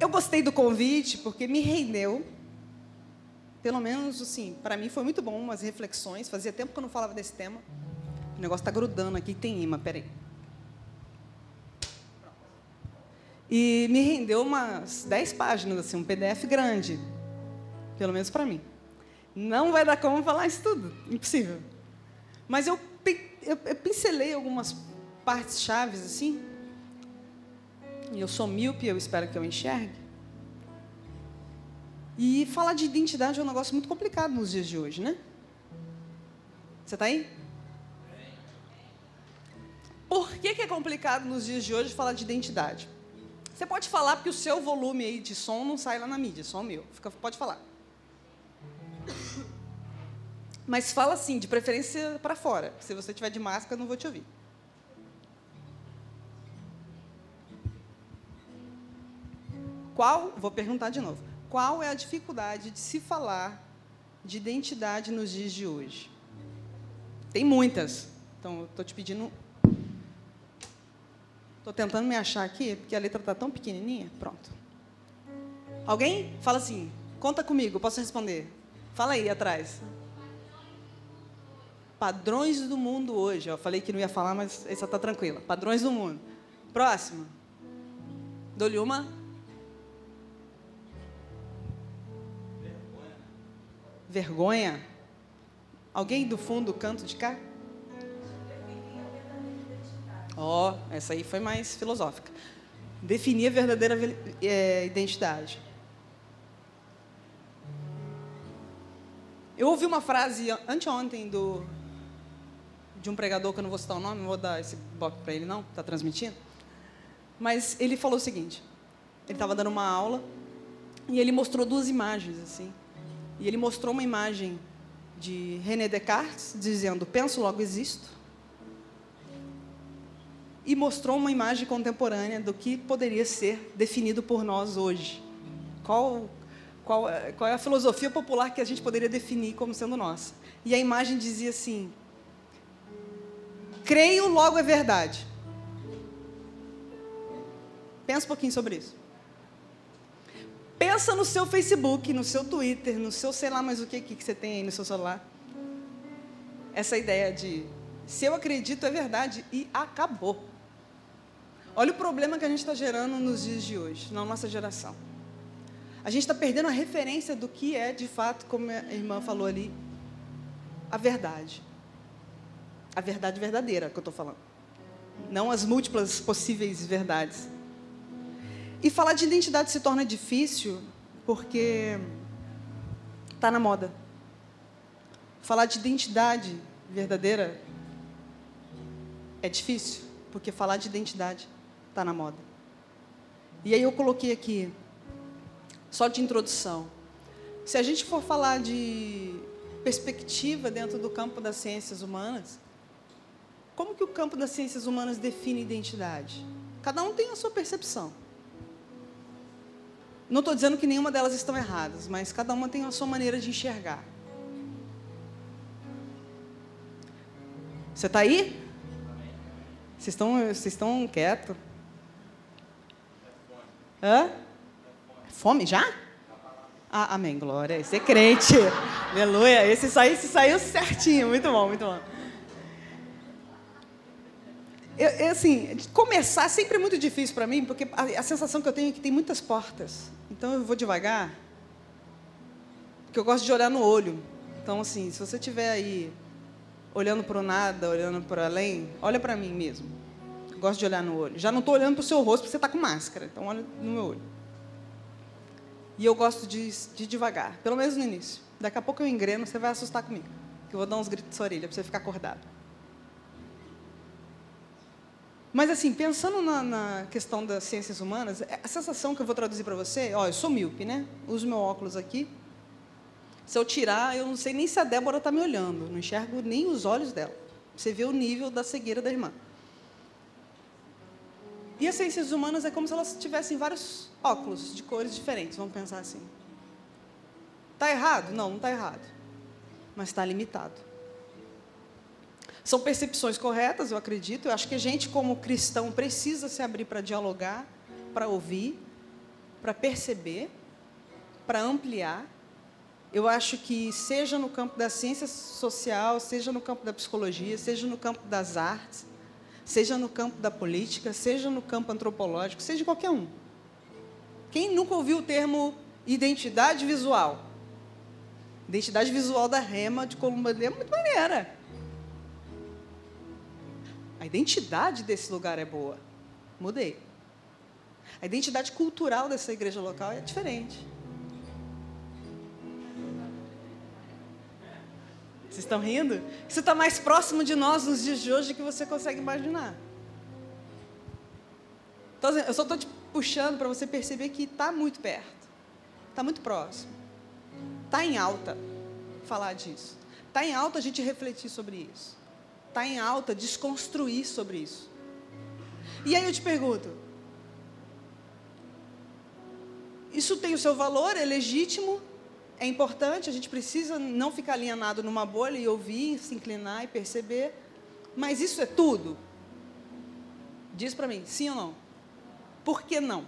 eu gostei do convite porque me rendeu. Pelo menos, assim, para mim foi muito bom umas reflexões. Fazia tempo que eu não falava desse tema. O negócio está grudando aqui, tem imã, peraí. E me rendeu umas 10 páginas, assim, um PDF grande. Pelo menos para mim. Não vai dar como falar isso tudo, impossível. Mas eu, eu, eu pincelei algumas partes chaves, assim. Eu sou míope, eu espero que eu enxergue. E falar de identidade é um negócio muito complicado nos dias de hoje, né? Você está aí? Por que, que é complicado nos dias de hoje falar de identidade? Você pode falar porque o seu volume aí de som não sai lá na mídia, só o meu. Fica, pode falar. Mas fala assim, de preferência para fora. Se você tiver de máscara, não vou te ouvir. Qual, vou perguntar de novo, qual é a dificuldade de se falar de identidade nos dias de hoje? Tem muitas. Então, estou te pedindo. Estou tentando me achar aqui, porque a letra está tão pequenininha. Pronto. Alguém? Fala assim, conta comigo, posso responder. Fala aí atrás. Padrões do mundo hoje. Eu falei que não ia falar, mas essa está tranquila. Padrões do mundo. Próximo. Dou-lhe uma. Vergonha. Alguém do fundo do canto de cá? Ó, oh, essa aí foi mais filosófica. Definir a verdadeira é, identidade. Eu ouvi uma frase anteontem do, de um pregador, que eu não vou citar o nome, não vou dar esse bloco para ele, não, está transmitindo. Mas ele falou o seguinte: ele estava dando uma aula e ele mostrou duas imagens, assim. E ele mostrou uma imagem de René Descartes, dizendo: Penso, logo existo. E mostrou uma imagem contemporânea do que poderia ser definido por nós hoje. Qual qual, qual é a filosofia popular que a gente poderia definir como sendo nossa. E a imagem dizia assim: creio, logo é verdade. Pensa um pouquinho sobre isso. Pensa no seu Facebook, no seu Twitter, no seu sei lá mais o que, que você tem aí no seu celular. Essa ideia de se eu acredito é verdade e acabou. Olha o problema que a gente está gerando nos dias de hoje, na nossa geração a gente está perdendo a referência do que é, de fato, como a irmã falou ali, a verdade. A verdade verdadeira que eu estou falando. Não as múltiplas possíveis verdades. E falar de identidade se torna difícil porque está na moda. Falar de identidade verdadeira é difícil, porque falar de identidade está na moda. E aí eu coloquei aqui só de introdução. Se a gente for falar de perspectiva dentro do campo das ciências humanas, como que o campo das ciências humanas define identidade? Cada um tem a sua percepção. Não estou dizendo que nenhuma delas estão erradas, mas cada uma tem a sua maneira de enxergar. Você está aí? Vocês estão, vocês estão quietos? Hã? Fome já? Ah, amém, glória. Esse é crente. Aleluia. Esse saiu, esse saiu certinho. Muito bom, muito bom. Eu, eu, assim, começar sempre é muito difícil para mim, porque a, a, sensação que eu tenho é que tem muitas portas. Então eu vou devagar, porque eu gosto de olhar no olho. Então, assim, se você estiver aí olhando para o nada, olhando para além, olha para mim mesmo. Eu gosto de olhar no olho. Já não estou olhando para o seu rosto, porque você está com máscara. Então, olha no meu olho. E eu gosto de, de devagar, pelo menos no início. Daqui a pouco eu engreno, você vai assustar comigo. Que eu vou dar uns gritos de sua orelha para você ficar acordado. Mas assim, pensando na, na, questão das ciências humanas, é, a sensação que eu vou traduzir para você, ó, eu sou míope, né? Uso meu óculos aqui. Se eu tirar, eu não sei nem se a Débora está me olhando, não enxergo nem os olhos dela. Você vê o nível da cegueira da irmã. E as ciências humanas é como se elas tivessem vários óculos de cores diferentes, vamos pensar assim. Está errado? Não, não está errado. Mas está limitado. São percepções corretas, eu acredito. Eu acho que a gente, como cristão, precisa se abrir para dialogar, para ouvir, para perceber, para ampliar. Eu acho que, seja no campo da ciência social, seja no campo da psicologia, seja no campo das artes, seja no campo da política, seja no campo antropológico, seja qualquer um. Quem nunca ouviu o termo identidade visual? Identidade visual da Rema de Columba é muito maneira. A identidade desse lugar é boa. Mudei. A identidade cultural dessa igreja local é diferente. Vocês estão rindo? Isso está mais próximo de nós nos dias de hoje do que você consegue imaginar. Eu só estou te puxando para você perceber que está muito perto, está muito próximo, está em alta falar disso, está em alta a gente refletir sobre isso, está em alta desconstruir sobre isso. E aí eu te pergunto: isso tem o seu valor, é legítimo, é importante, a gente precisa não ficar alienado numa bolha e ouvir, se inclinar e perceber, mas isso é tudo? Diz para mim, sim ou não? Por que não?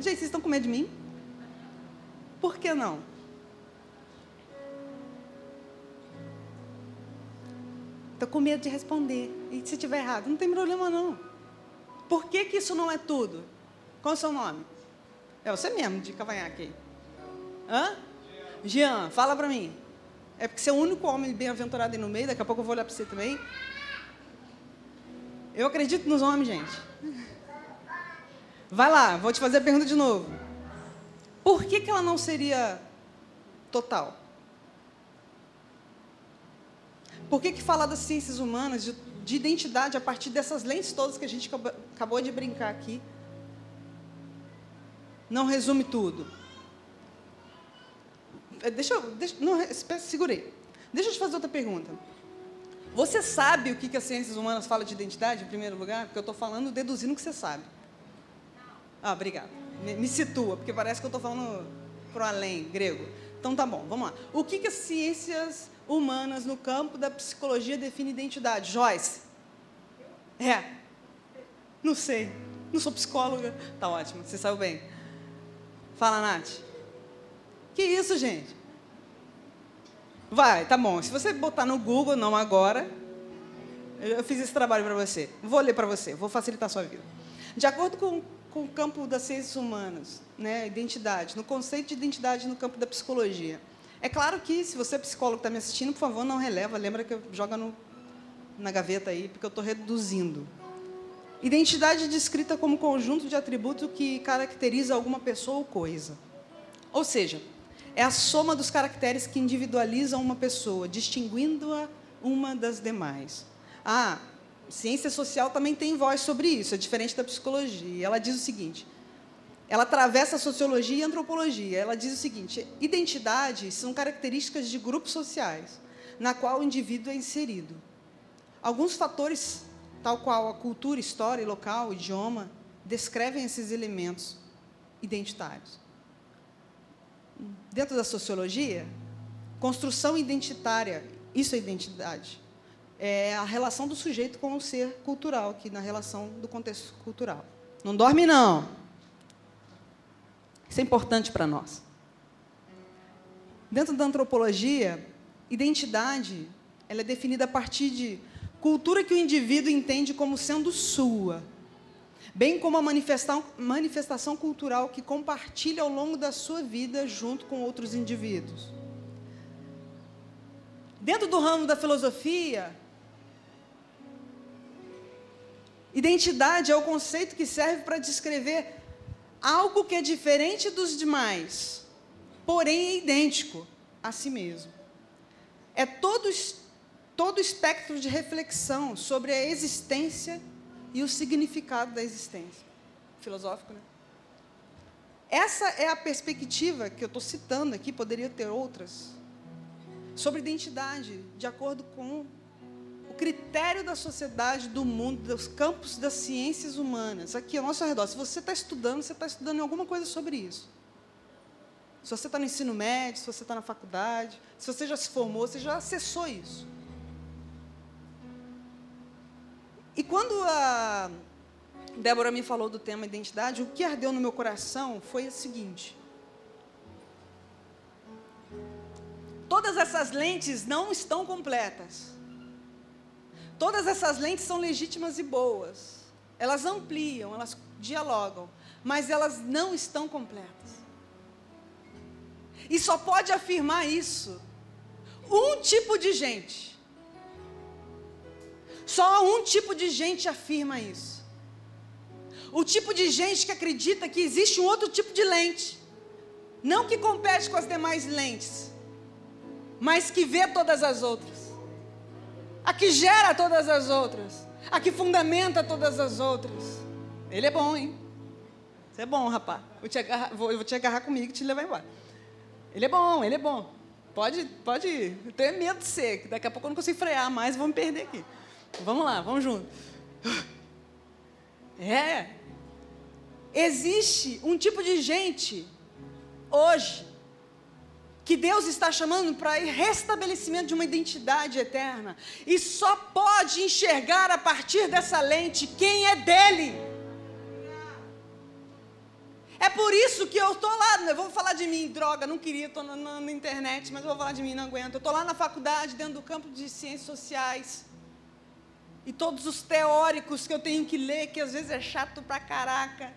Gente, vocês estão com medo de mim? Por que não? Estou com medo de responder. E se tiver errado, não tem problema não. Por que, que isso não é tudo? Qual é o seu nome? É você mesmo, de cavanhaque Hã? Jean, fala para mim. É porque você é o único homem bem-aventurado aí no meio, daqui a pouco eu vou olhar para você também. Eu acredito nos homens, gente. Vai lá, vou te fazer a pergunta de novo. Por que, que ela não seria total? Por que, que falar das ciências humanas, de, de identidade, a partir dessas lentes todas que a gente acabou de brincar aqui, não resume tudo. É, deixa eu. Deixa, não, segurei. Deixa eu te fazer outra pergunta. Você sabe o que, que as ciências humanas falam de identidade, em primeiro lugar? Porque eu estou falando deduzindo que você sabe. Ah, obrigada. Me, me situa, porque parece que eu estou falando para o além, grego. Então tá bom, vamos lá. O que, que as ciências humanas no campo da psicologia definem identidade? Joyce? É. Não sei. Não sou psicóloga. Tá ótimo, você saiu bem. Fala, Nath. Que isso, gente? Vai, tá bom. Se você botar no Google, não agora, eu fiz esse trabalho para você. Vou ler para você, vou facilitar a sua vida. De acordo com, com o campo das ciências humanas, né, identidade, no conceito de identidade no campo da psicologia. É claro que, se você é psicólogo que está me assistindo, por favor, não releva. Lembra que joga no, na gaveta aí, porque eu estou reduzindo. Identidade descrita como conjunto de atributos que caracteriza alguma pessoa ou coisa. Ou seja, é a soma dos caracteres que individualizam uma pessoa, distinguindo-a uma das demais. Ah, ciência social também tem voz sobre isso, é diferente da psicologia. Ela diz o seguinte: ela atravessa a sociologia e a antropologia. Ela diz o seguinte: identidade são características de grupos sociais, na qual o indivíduo é inserido. Alguns fatores tal qual a cultura, história, local, idioma, descrevem esses elementos identitários. Dentro da sociologia, construção identitária, isso é identidade. É a relação do sujeito com o ser cultural, aqui na relação do contexto cultural. Não dorme, não. Isso é importante para nós. Dentro da antropologia, identidade ela é definida a partir de cultura que o indivíduo entende como sendo sua, bem como a manifestação, manifestação cultural que compartilha ao longo da sua vida junto com outros indivíduos. Dentro do ramo da filosofia, identidade é o conceito que serve para descrever algo que é diferente dos demais, porém é idêntico a si mesmo. É todo todo o espectro de reflexão sobre a existência e o significado da existência. Filosófico, né? Essa é a perspectiva que eu estou citando aqui, poderia ter outras, sobre identidade, de acordo com critério da sociedade, do mundo, dos campos das ciências humanas, aqui ao nosso redor. Se você está estudando, você está estudando alguma coisa sobre isso. Se você está no ensino médio, se você está na faculdade, se você já se formou, você já acessou isso. E quando a, Débora me falou do tema identidade, o que ardeu no meu coração foi o seguinte: todas essas lentes não estão completas. Todas essas lentes são legítimas e boas. Elas ampliam, elas dialogam, mas elas não estão completas. E só pode afirmar isso um tipo de gente. Só um tipo de gente afirma isso. O tipo de gente que acredita que existe um outro tipo de lente. Não que compete com as demais lentes, mas que vê todas as outras. A que gera todas as outras. A que fundamenta todas as outras. Ele é bom, hein? Você é bom, rapaz. Vou te agarrar, vou, eu vou te agarrar comigo e te levar embora. Ele é bom, ele é bom. Pode, pode ir. Eu tenho medo de ser, que daqui a pouco eu não consigo frear mais e vou me perder aqui. Vamos lá, vamos junto. É. Existe um tipo de gente hoje que Deus está chamando para restabelecimento de uma identidade eterna e só pode enxergar a partir dessa lente quem é dele. É por isso que eu estou lá, eu vou falar de mim, droga, não queria, estou na, na, na, internet, mas eu vou falar de mim, não aguento. Eu estou lá na faculdade, dentro do campo de ciências sociais. E todos os teóricos que eu tenho que ler, que às vezes é chato pra caraca.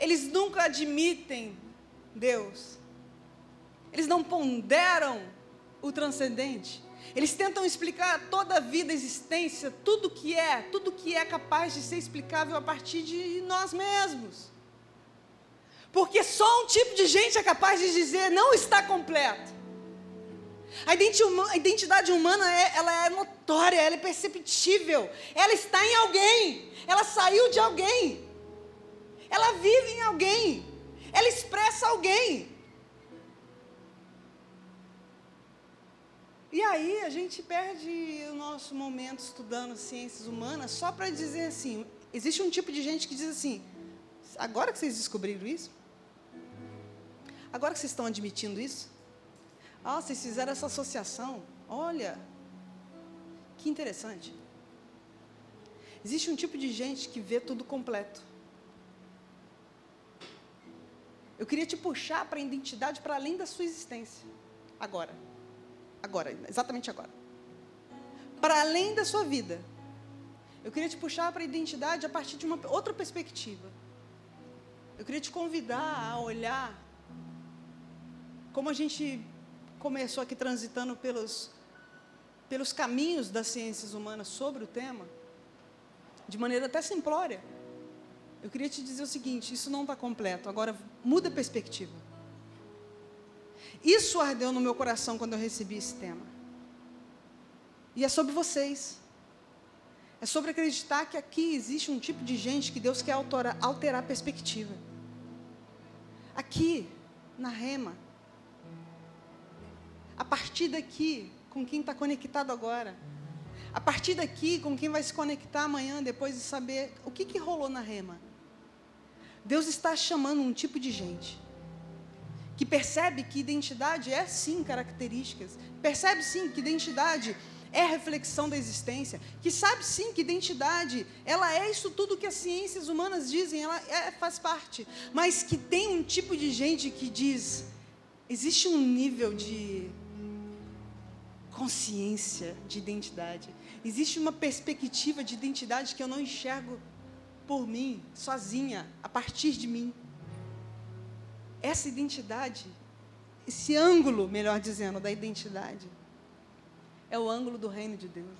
Eles nunca admitem Deus. Eles não ponderam o transcendente. Eles tentam explicar toda a vida, a existência, tudo que é, tudo que é capaz de ser explicável a partir de nós mesmos. Porque só um tipo de gente é capaz de dizer não está completo. A identidade humana é, ela é notória, ela é perceptível, ela está em alguém, ela saiu de alguém, ela vive em alguém, ela expressa alguém. E aí a gente perde o nosso momento estudando ciências humanas só para dizer assim, existe um tipo de gente que diz assim, agora que vocês descobriram isso? Agora que vocês estão admitindo isso? Ah, vocês fizeram essa associação? Olha, que interessante. Existe um tipo de gente que vê tudo completo. Eu queria te puxar para a identidade para além da sua existência. Agora. Agora, exatamente agora. Para além da sua vida. Eu queria te puxar para a identidade a partir de uma outra perspectiva. Eu queria te convidar a olhar como a gente começou aqui transitando pelos, pelos caminhos das ciências humanas sobre o tema, de maneira até simplória. Eu queria te dizer o seguinte: isso não está completo, agora muda a perspectiva. Isso ardeu no meu coração quando eu recebi esse tema. E é sobre vocês. É sobre acreditar que aqui existe um tipo de gente que Deus quer alterar, a perspectiva. Aqui, na rema. A partir daqui, com quem está conectado agora. A partir daqui, com quem vai se conectar amanhã, depois de saber o que, que rolou na rema. Deus está chamando um tipo de gente que percebe que identidade é sim características, percebe sim que identidade é reflexão da existência, que sabe sim que identidade, ela é isso tudo que as ciências humanas dizem, ela é, faz parte, mas que tem um tipo de gente que diz, existe um nível de consciência de identidade, existe uma perspectiva de identidade que eu não enxergo por mim, sozinha, a partir de mim essa identidade, esse ângulo, melhor dizendo, da identidade, é o ângulo do reino de Deus.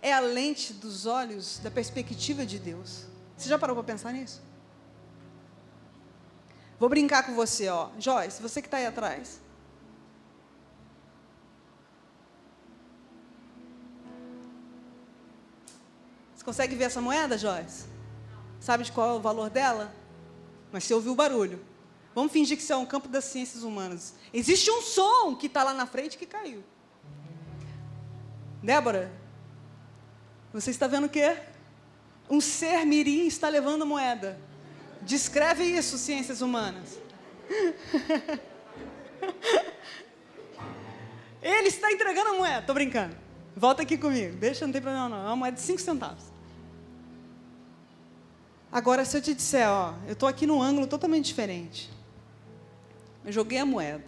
É a lente dos olhos da perspectiva de Deus. Você já parou para pensar nisso? Vou brincar com você, ó. Joyce, você que está aí atrás. Você consegue ver essa moeda, Joyce? Sabe de qual é o valor dela? mas você ouviu o barulho. Vamos fingir que isso é um campo das ciências humanas. Existe um som que está lá na frente que caiu. Débora, você está vendo o quê? Um ser mirim está levando moeda. Descreve isso, ciências humanas. Ele está entregando moeda. Estou brincando. Volta aqui comigo. Deixa, não tem problema não. É uma moeda de 5 centavos. Agora, se eu te disser, ó, eu estou aqui num ângulo totalmente diferente. Eu joguei a moeda.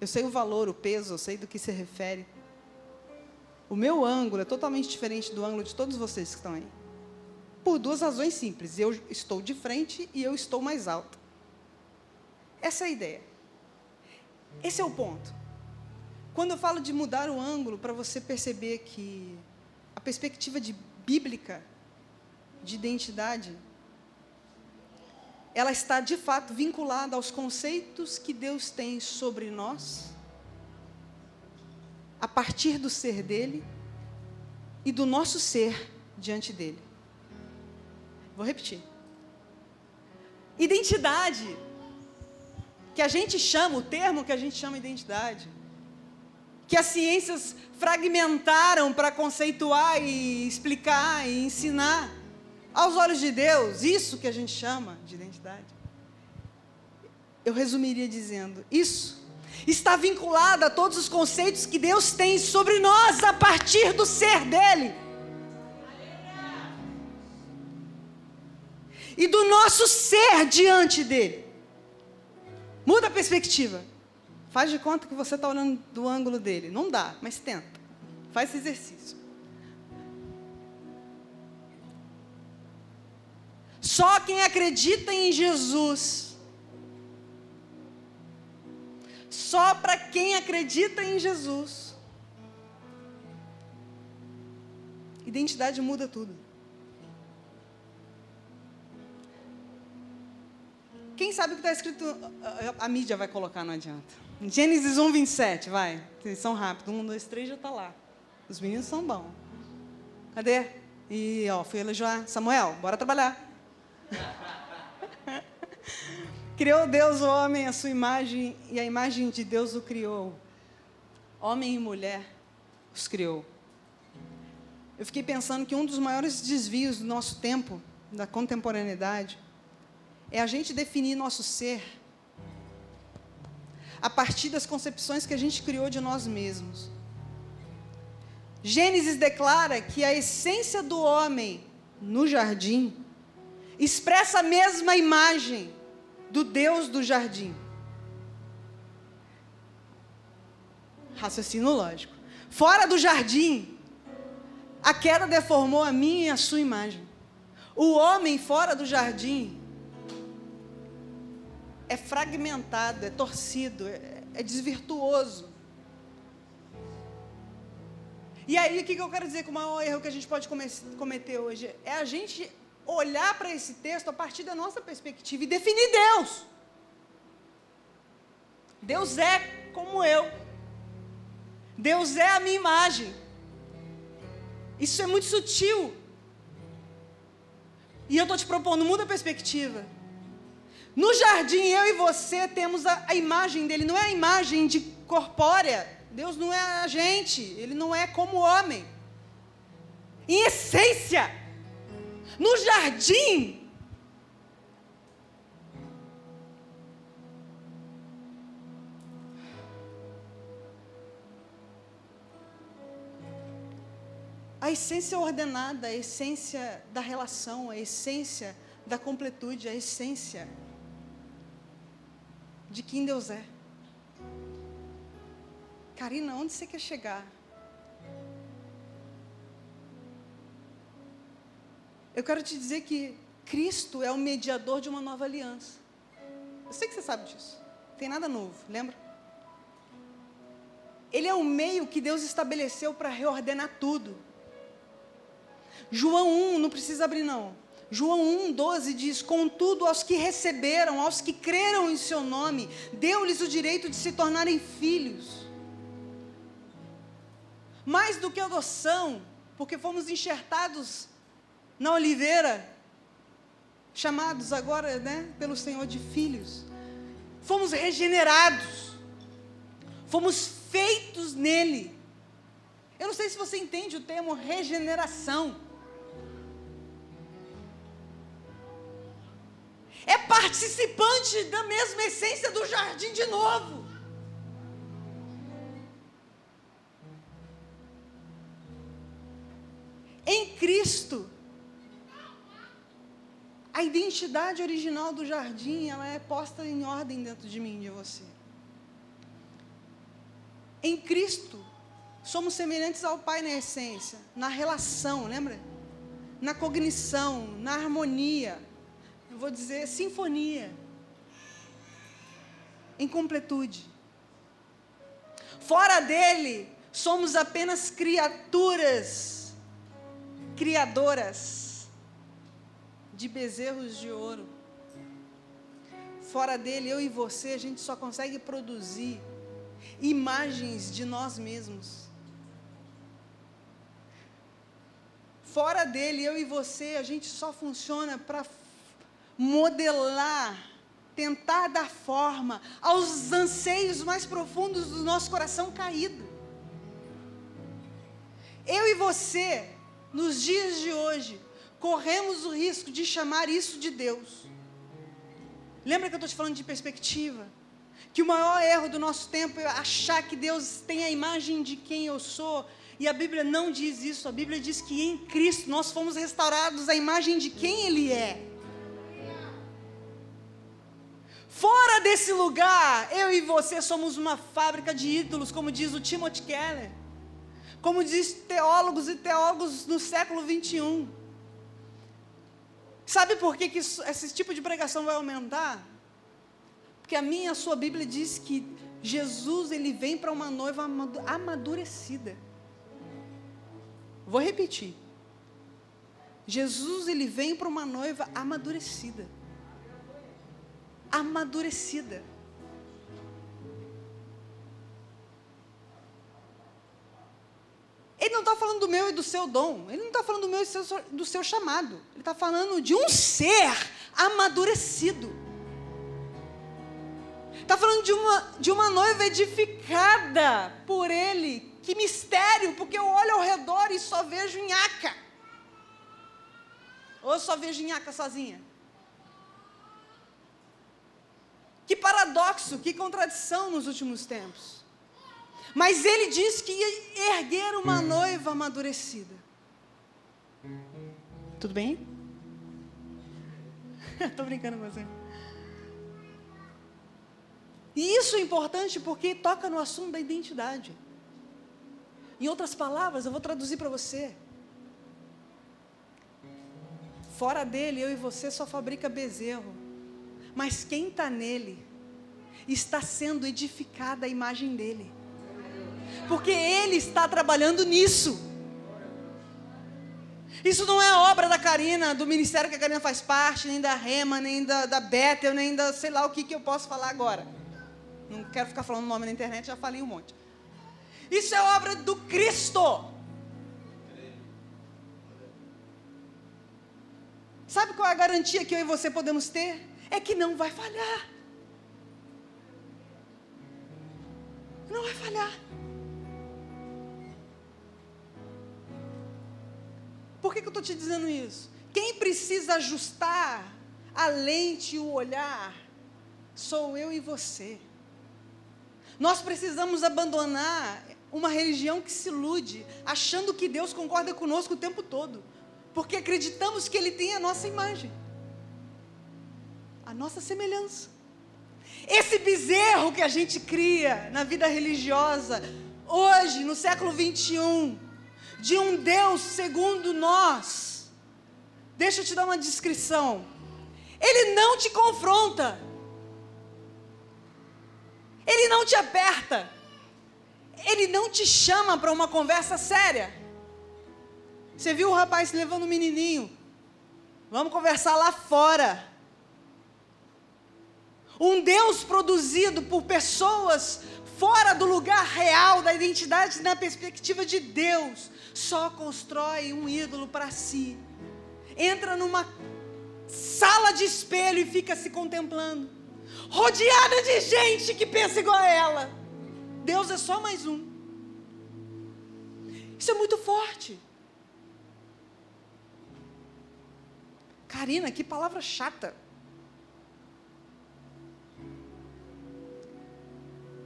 Eu sei o valor, o peso, eu sei do que se refere. O meu ângulo é totalmente diferente do ângulo de todos vocês que estão aí. Por duas razões simples. Eu estou de frente e eu estou mais alto. Essa é a ideia. Esse é o ponto. Quando eu falo de mudar o ângulo, para você perceber que a perspectiva de bíblica de identidade, ela está de fato vinculada aos conceitos que Deus tem sobre nós, a partir do ser dele e do nosso ser diante dele. Vou repetir. Identidade, que a gente chama, o termo que a gente chama identidade, que as ciências fragmentaram para conceituar e explicar e ensinar, aos olhos de Deus, isso que a gente chama de identidade. Eu resumiria dizendo: isso está vinculado a todos os conceitos que Deus tem sobre nós a partir do ser dele. E do nosso ser diante dele. Muda a perspectiva. Faz de conta que você está olhando do ângulo dele. Não dá, mas tenta. Faz esse exercício. Só quem acredita em Jesus. Só para quem acredita em Jesus. Identidade muda tudo. Quem sabe o que está escrito, a, a, mídia vai colocar, não adianta. Gênesis 1, 27, vai. Vocês são rápidos. Um, dois, três, já está lá. Os meninos são bons. Cadê? E, ó, fui elogiar. Samuel, bora trabalhar. criou Deus o homem a sua imagem e a imagem de Deus o criou. Homem e mulher os criou. Eu fiquei pensando que um dos maiores desvios do nosso tempo, da contemporaneidade, é a gente definir nosso ser a partir das concepções que a gente criou de nós mesmos. Gênesis declara que a essência do homem no jardim expressa a mesma imagem do Deus do jardim. Raciocínio lógico. Fora do jardim, a queda deformou a minha e a sua imagem. O homem fora do jardim é fragmentado, é torcido, é, é desvirtuoso. E aí, o que eu quero dizer com o maior erro que a gente pode cometer hoje? É a gente olhar para esse texto a partir da nossa perspectiva e definir Deus. Deus é como eu. Deus é a minha imagem. Isso é muito sutil. E eu estou te propondo, muda a perspectiva. No jardim, eu e você temos a, a, imagem dele, não é a imagem de corpórea. Deus não é a gente, ele não é como homem. Em essência, no jardim. A essência ordenada, a essência da relação, a essência da completude, a essência de quem Deus é. Karina, onde você quer chegar? Eu quero te dizer que Cristo é o mediador de uma nova aliança. Eu sei que você sabe disso. Não tem nada novo, lembra? Ele é o meio que Deus estabeleceu para reordenar tudo. João 1, não precisa abrir não. João 1, 12 diz: Contudo, aos que receberam, aos que creram em seu nome, deu-lhes o direito de se tornarem filhos. Mais do que adoção, porque fomos enxertados na oliveira, chamados agora né, pelo Senhor de filhos. Fomos regenerados, fomos feitos nele. Eu não sei se você entende o termo regeneração. é participante da mesma essência do jardim de novo. Em Cristo, a identidade original do jardim, ela é posta em ordem dentro de mim, de você. Em Cristo, somos semelhantes ao Pai na essência, na relação, lembra? Na cognição, na harmonia eu vou dizer sinfonia. Em completude. Fora dele, somos apenas criaturas criadoras de bezerros de ouro. Fora dele, eu e você, a gente só consegue produzir imagens de nós mesmos. Fora dele, eu e você, a gente só funciona para modelar, tentar dar forma aos anseios mais profundos do nosso coração caído. Eu e você, nos dias de hoje, corremos o risco de chamar isso de Deus. Lembra que eu estou te falando de perspectiva? Que o maior erro do nosso tempo é achar que Deus tem a imagem de quem eu sou. E a Bíblia não diz isso. A Bíblia diz que em Cristo nós fomos restaurados à imagem de quem Ele é. Fora desse lugar, eu e você somos uma fábrica de ídolos, como diz o Timothy Keller. Como diz teólogos e teólogos no século 21. Sabe por que, que isso, esse tipo de pregação vai aumentar? Porque a minha, a sua Bíblia diz que Jesus ele vem para uma noiva amadurecida. Vou repetir. Jesus ele vem para uma noiva amadurecida. Amadurecida. Ele não está falando do meu e do seu dom. Ele não está falando do meu e do seu, do seu chamado. Ele está falando de um ser amadurecido. Está falando de uma, de uma noiva edificada por ele. Que mistério, porque eu olho ao redor e só vejo nhaca. Ou só vejo nhaca sozinha. Que paradoxo, que contradição nos últimos tempos. Mas ele disse que ia erguer uma noiva amadurecida. Tudo bem? Estou brincando com você. E isso é importante porque toca no assunto da identidade. Em outras palavras, eu vou traduzir para você. Fora dele, eu e você só fabrica bezerro. Mas quem está nele está sendo edificada a imagem dele. Porque ele está trabalhando nisso. Isso não é obra da Karina, do ministério que a Karina faz parte, nem da Rema, nem da, da Bethel, nem da sei lá o que, que eu posso falar agora. Não quero ficar falando nome na internet, já falei um monte. Isso é obra do Cristo. Sabe qual é a garantia que eu e você podemos ter? É que não vai falhar. Não vai falhar. Por que, que eu estou te dizendo isso? Quem precisa ajustar a lente e o olhar sou eu e você. Nós precisamos abandonar uma religião que se ilude, achando que Deus concorda conosco o tempo todo, porque acreditamos que Ele tem a nossa imagem, a nossa semelhança. Esse bezerro que a gente cria na vida religiosa, hoje, no século 21, de um Deus segundo nós, deixa eu te dar uma descrição. Ele não te confronta. Ele não te aperta. Ele não te chama para uma conversa séria. Você viu o rapaz levando o menininho? Vamos conversar lá fora. Um Deus produzido por pessoas fora do lugar real da identidade na perspectiva de Deus, só constrói um ídolo para si. Entra numa sala de espelho e fica se contemplando rodeada de gente que pensa igual a ela. Deus é só mais um. Isso é muito forte. Karina, que palavra chata.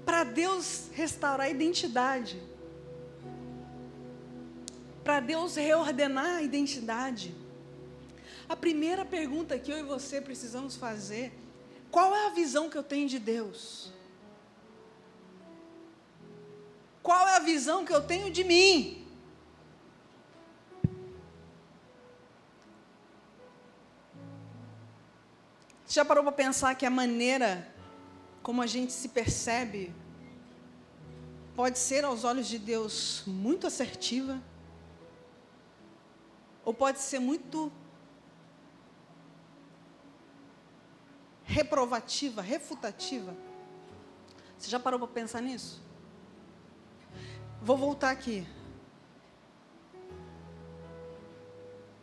Para Deus restaurar a identidade, para Deus reordenar a identidade, A primeira pergunta que eu e você precisamos fazer: qual é a visão que eu tenho de Deus? Qual é a visão que eu tenho de mim? Já parou para pensar que a maneira como a gente se percebe pode ser aos olhos de Deus muito assertiva? Ou pode ser muito reprovativa, refutativa? Você já parou para pensar nisso? Vou voltar aqui.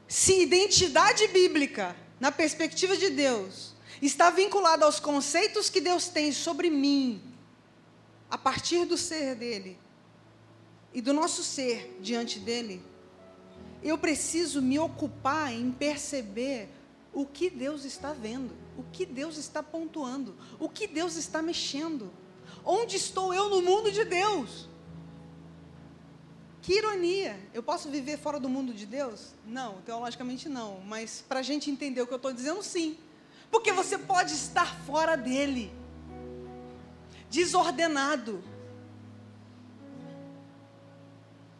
Se identidade bíblica, na perspectiva de Deus, está vinculado aos conceitos que Deus tem sobre mim, a partir do ser dele e do nosso ser diante dele, eu preciso me ocupar em perceber o que Deus está vendo, o que Deus está pontuando, o que Deus está mexendo. Onde estou eu no mundo de Deus? Que ironia! Eu posso viver fora do mundo de Deus? Não, teologicamente não. Mas para a gente entender o que eu estou dizendo, sim. Porque você pode estar fora dele, desordenado,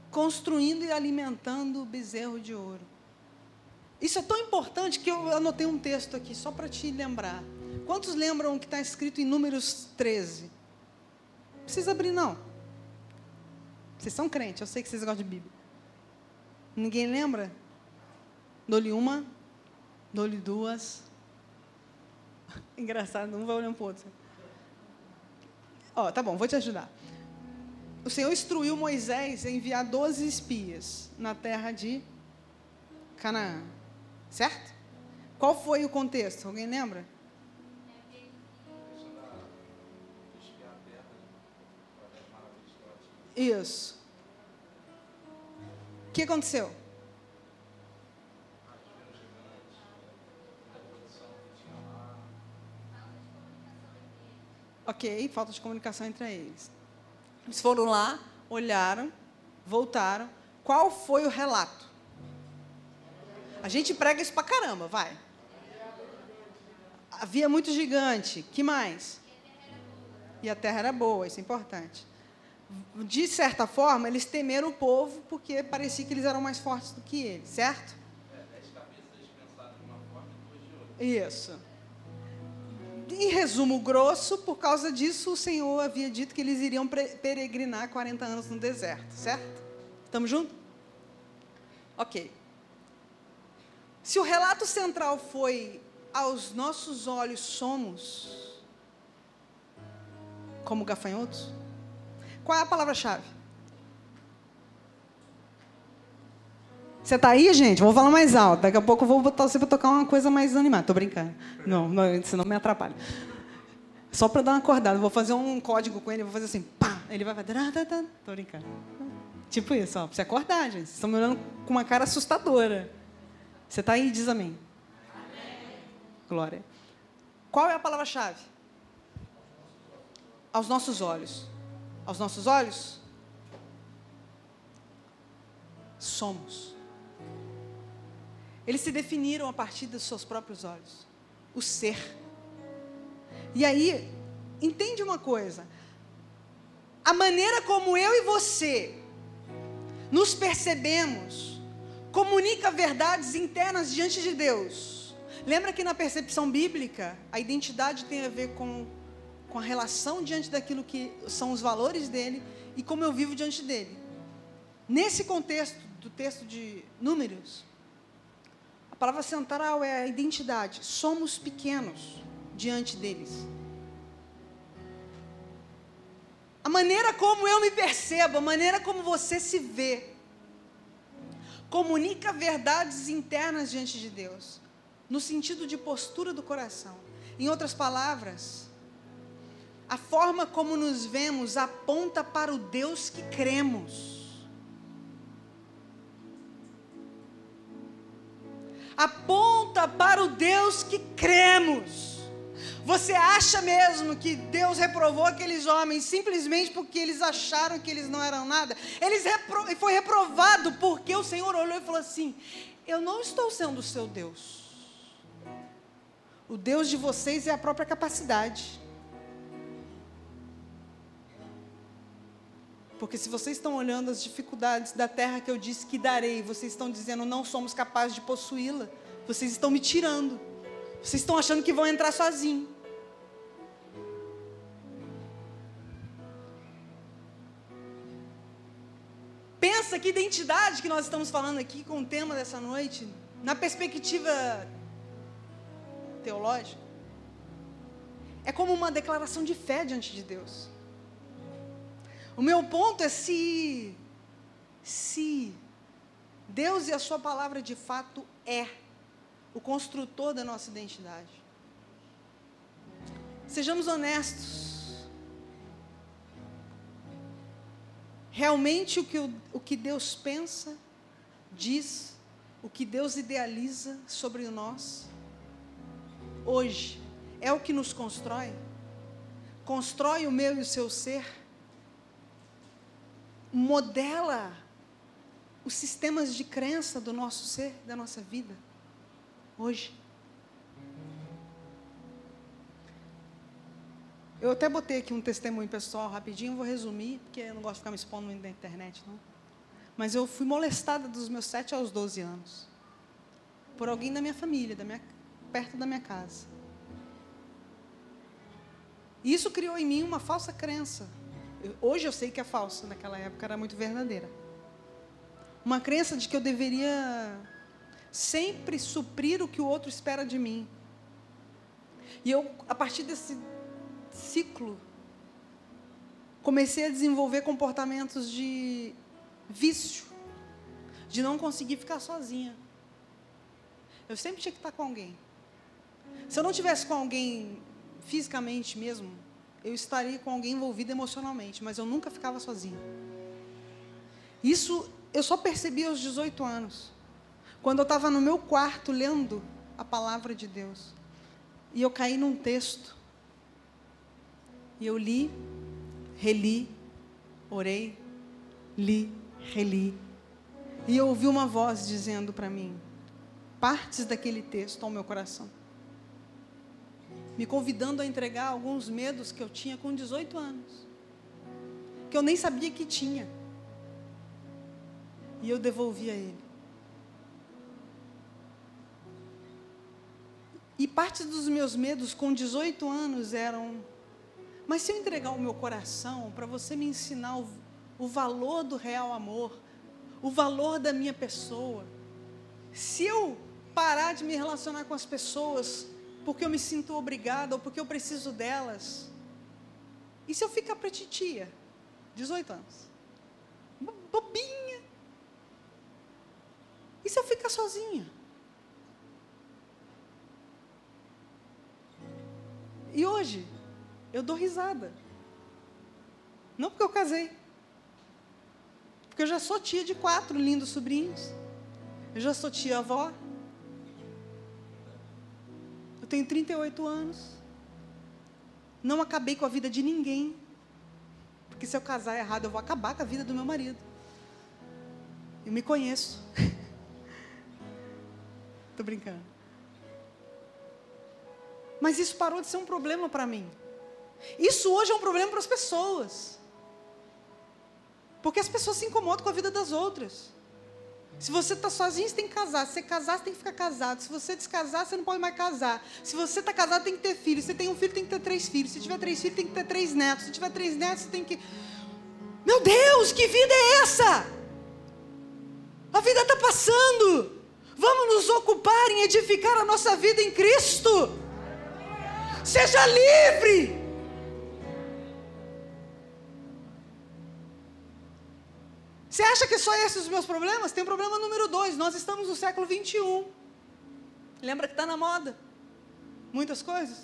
construindo e alimentando o bezerro de ouro. Isso é tão importante que eu anotei um texto aqui, só para te lembrar. Quantos lembram que está escrito em Números 13? Não precisa abrir, não. Vocês são crentes, eu sei que vocês gostam de Bíblia. Ninguém lembra? Dou-lhe uma, dou-lhe duas, Engraçado, não vai olhando para o. Ó, tá bom, vou te ajudar. O Senhor instruiu Moisés a enviar 12 espias na terra de Canaã. Certo? Qual foi o contexto? Alguém lembra? Isso. O que aconteceu? Ok, falta de comunicação entre eles. Eles foram lá, olharam, voltaram. Qual foi o relato? A gente prega isso pra caramba, vai. Havia muito gigante. Que mais? E a terra era boa, isso é importante. De certa forma, eles temeram o povo porque parecia que eles eram mais fortes do que ele, certo? Isso em resumo grosso, por causa disso, o Senhor havia dito que eles iriam peregrinar 40 anos no deserto, certo? Estamos juntos? Ok. Se o relato central foi aos nossos olhos somos como gafanhotos, qual é a palavra-chave? Você está aí, gente? Vou falar mais alto. Daqui a pouco eu vou botar você para tocar uma coisa mais animada. Tô brincando. Não, não senão me atrapalha. Só para dar uma acordada. Vou fazer um código com ele, vou fazer assim, pá. Ele vai fazer. Tô brincando. Tipo isso, ó. Pra você acordar, gente. Vocês estão me olhando com uma cara assustadora. Você está aí? Diz amém. amém. Glória. Qual é a palavra-chave? Aos nossos olhos. Aos nossos olhos? Somos. Eles se definiram a partir dos seus próprios olhos. O ser. E aí, entende uma coisa. A maneira como eu e você nos percebemos comunica verdades internas diante de Deus. Lembra que na percepção bíblica, a identidade tem a ver com, com a relação diante daquilo que são os valores dele e como eu vivo diante dele. Nesse contexto do texto de Números, palavra central é a identidade. Somos pequenos diante deles. A maneira como eu me percebo, a maneira como você se vê, comunica verdades internas diante de Deus, no sentido de postura do coração. Em outras palavras, a forma como nos vemos aponta para o Deus que cremos. Aponta para o Deus que cremos. Você acha mesmo que Deus reprovou aqueles homens simplesmente porque eles acharam que eles não eram nada? Eles repro foi reprovado porque o Senhor olhou e falou assim: Eu não estou sendo o seu Deus. O Deus de vocês é a própria capacidade. Porque se vocês estão olhando as dificuldades da terra que eu disse que darei, vocês estão dizendo não somos capazes de possuí-la, vocês estão me tirando. Vocês estão achando que vão entrar sozinhos. Pensa que identidade que nós estamos falando aqui com o tema dessa noite, na perspectiva teológica, é como uma declaração de fé diante de Deus. O meu ponto é se se Deus e a sua palavra de fato é o construtor da nossa identidade. Sejamos honestos. Realmente o que, o, o que Deus pensa, diz, o que Deus idealiza sobre nós, hoje, é o que nos constrói? Constrói o meu e o seu ser? Modela os sistemas de crença do nosso ser, da nossa vida? hoje. Eu até botei aqui um testemunho pessoal rapidinho, vou resumir, porque eu não gosto de ficar me expondo na internet, não. Mas eu fui molestada dos meus 7 aos 12 anos. Por alguém da minha família, da minha, perto da minha casa. E isso criou em mim uma falsa crença. Hoje eu sei que é falsa, naquela época era muito verdadeira. Uma crença de que eu deveria sempre suprir o que o outro espera de mim. E eu, a partir desse ciclo, comecei a desenvolver comportamentos de vício, de não conseguir ficar sozinha. Eu sempre tinha que estar com alguém. Se eu não tivesse com alguém fisicamente mesmo, eu estaria com alguém envolvido emocionalmente, mas eu nunca ficava sozinha. Isso eu só percebi aos 18 anos. Quando eu estava no meu quarto lendo a palavra de Deus, e eu caí num texto, e eu li, reli, orei, li, reli, e eu ouvi uma voz dizendo para mim, partes daquele texto ao meu coração, me convidando a entregar alguns medos que eu tinha com 18 anos, que eu nem sabia que tinha, e eu devolvi a ele. E parte dos meus medos com 18 anos eram: mas se eu entregar o meu coração para você me ensinar o, o valor do real amor, o valor da minha pessoa, se eu parar de me relacionar com as pessoas porque eu me sinto obrigada ou porque eu preciso delas, e se eu ficar para titia, 18 anos, bobinha, e se eu ficar sozinha? E hoje, eu dou risada. Não porque eu casei. Porque eu já sou tia de quatro lindos sobrinhos. Eu já sou tia-avó. Eu tenho 38 anos. Não acabei com a vida de ninguém. Porque se eu casar errado, eu vou acabar com a vida do meu marido. Eu me conheço. Estou brincando. Mas isso parou de ser um problema para mim. Isso hoje é um problema para as pessoas. Porque as pessoas se incomodam com a vida das outras. Se você está sozinho, você tem que casar. Se você casar, você tem que ficar casado. Se você descasar, você não pode mais casar. Se você está casado, tem que ter filho. Se você tem um filho, tem que ter três filhos. Se tiver três filhos, tem que ter três netos. Se tiver três netos, você tem que. Meu Deus, que vida é essa? A vida está passando. Vamos nos ocupar em edificar a nossa vida em Cristo. Seja livre. Você acha que só esses os meus problemas? Tem um problema número dois. Nós estamos no século 21. Lembra que está na moda? Muitas coisas.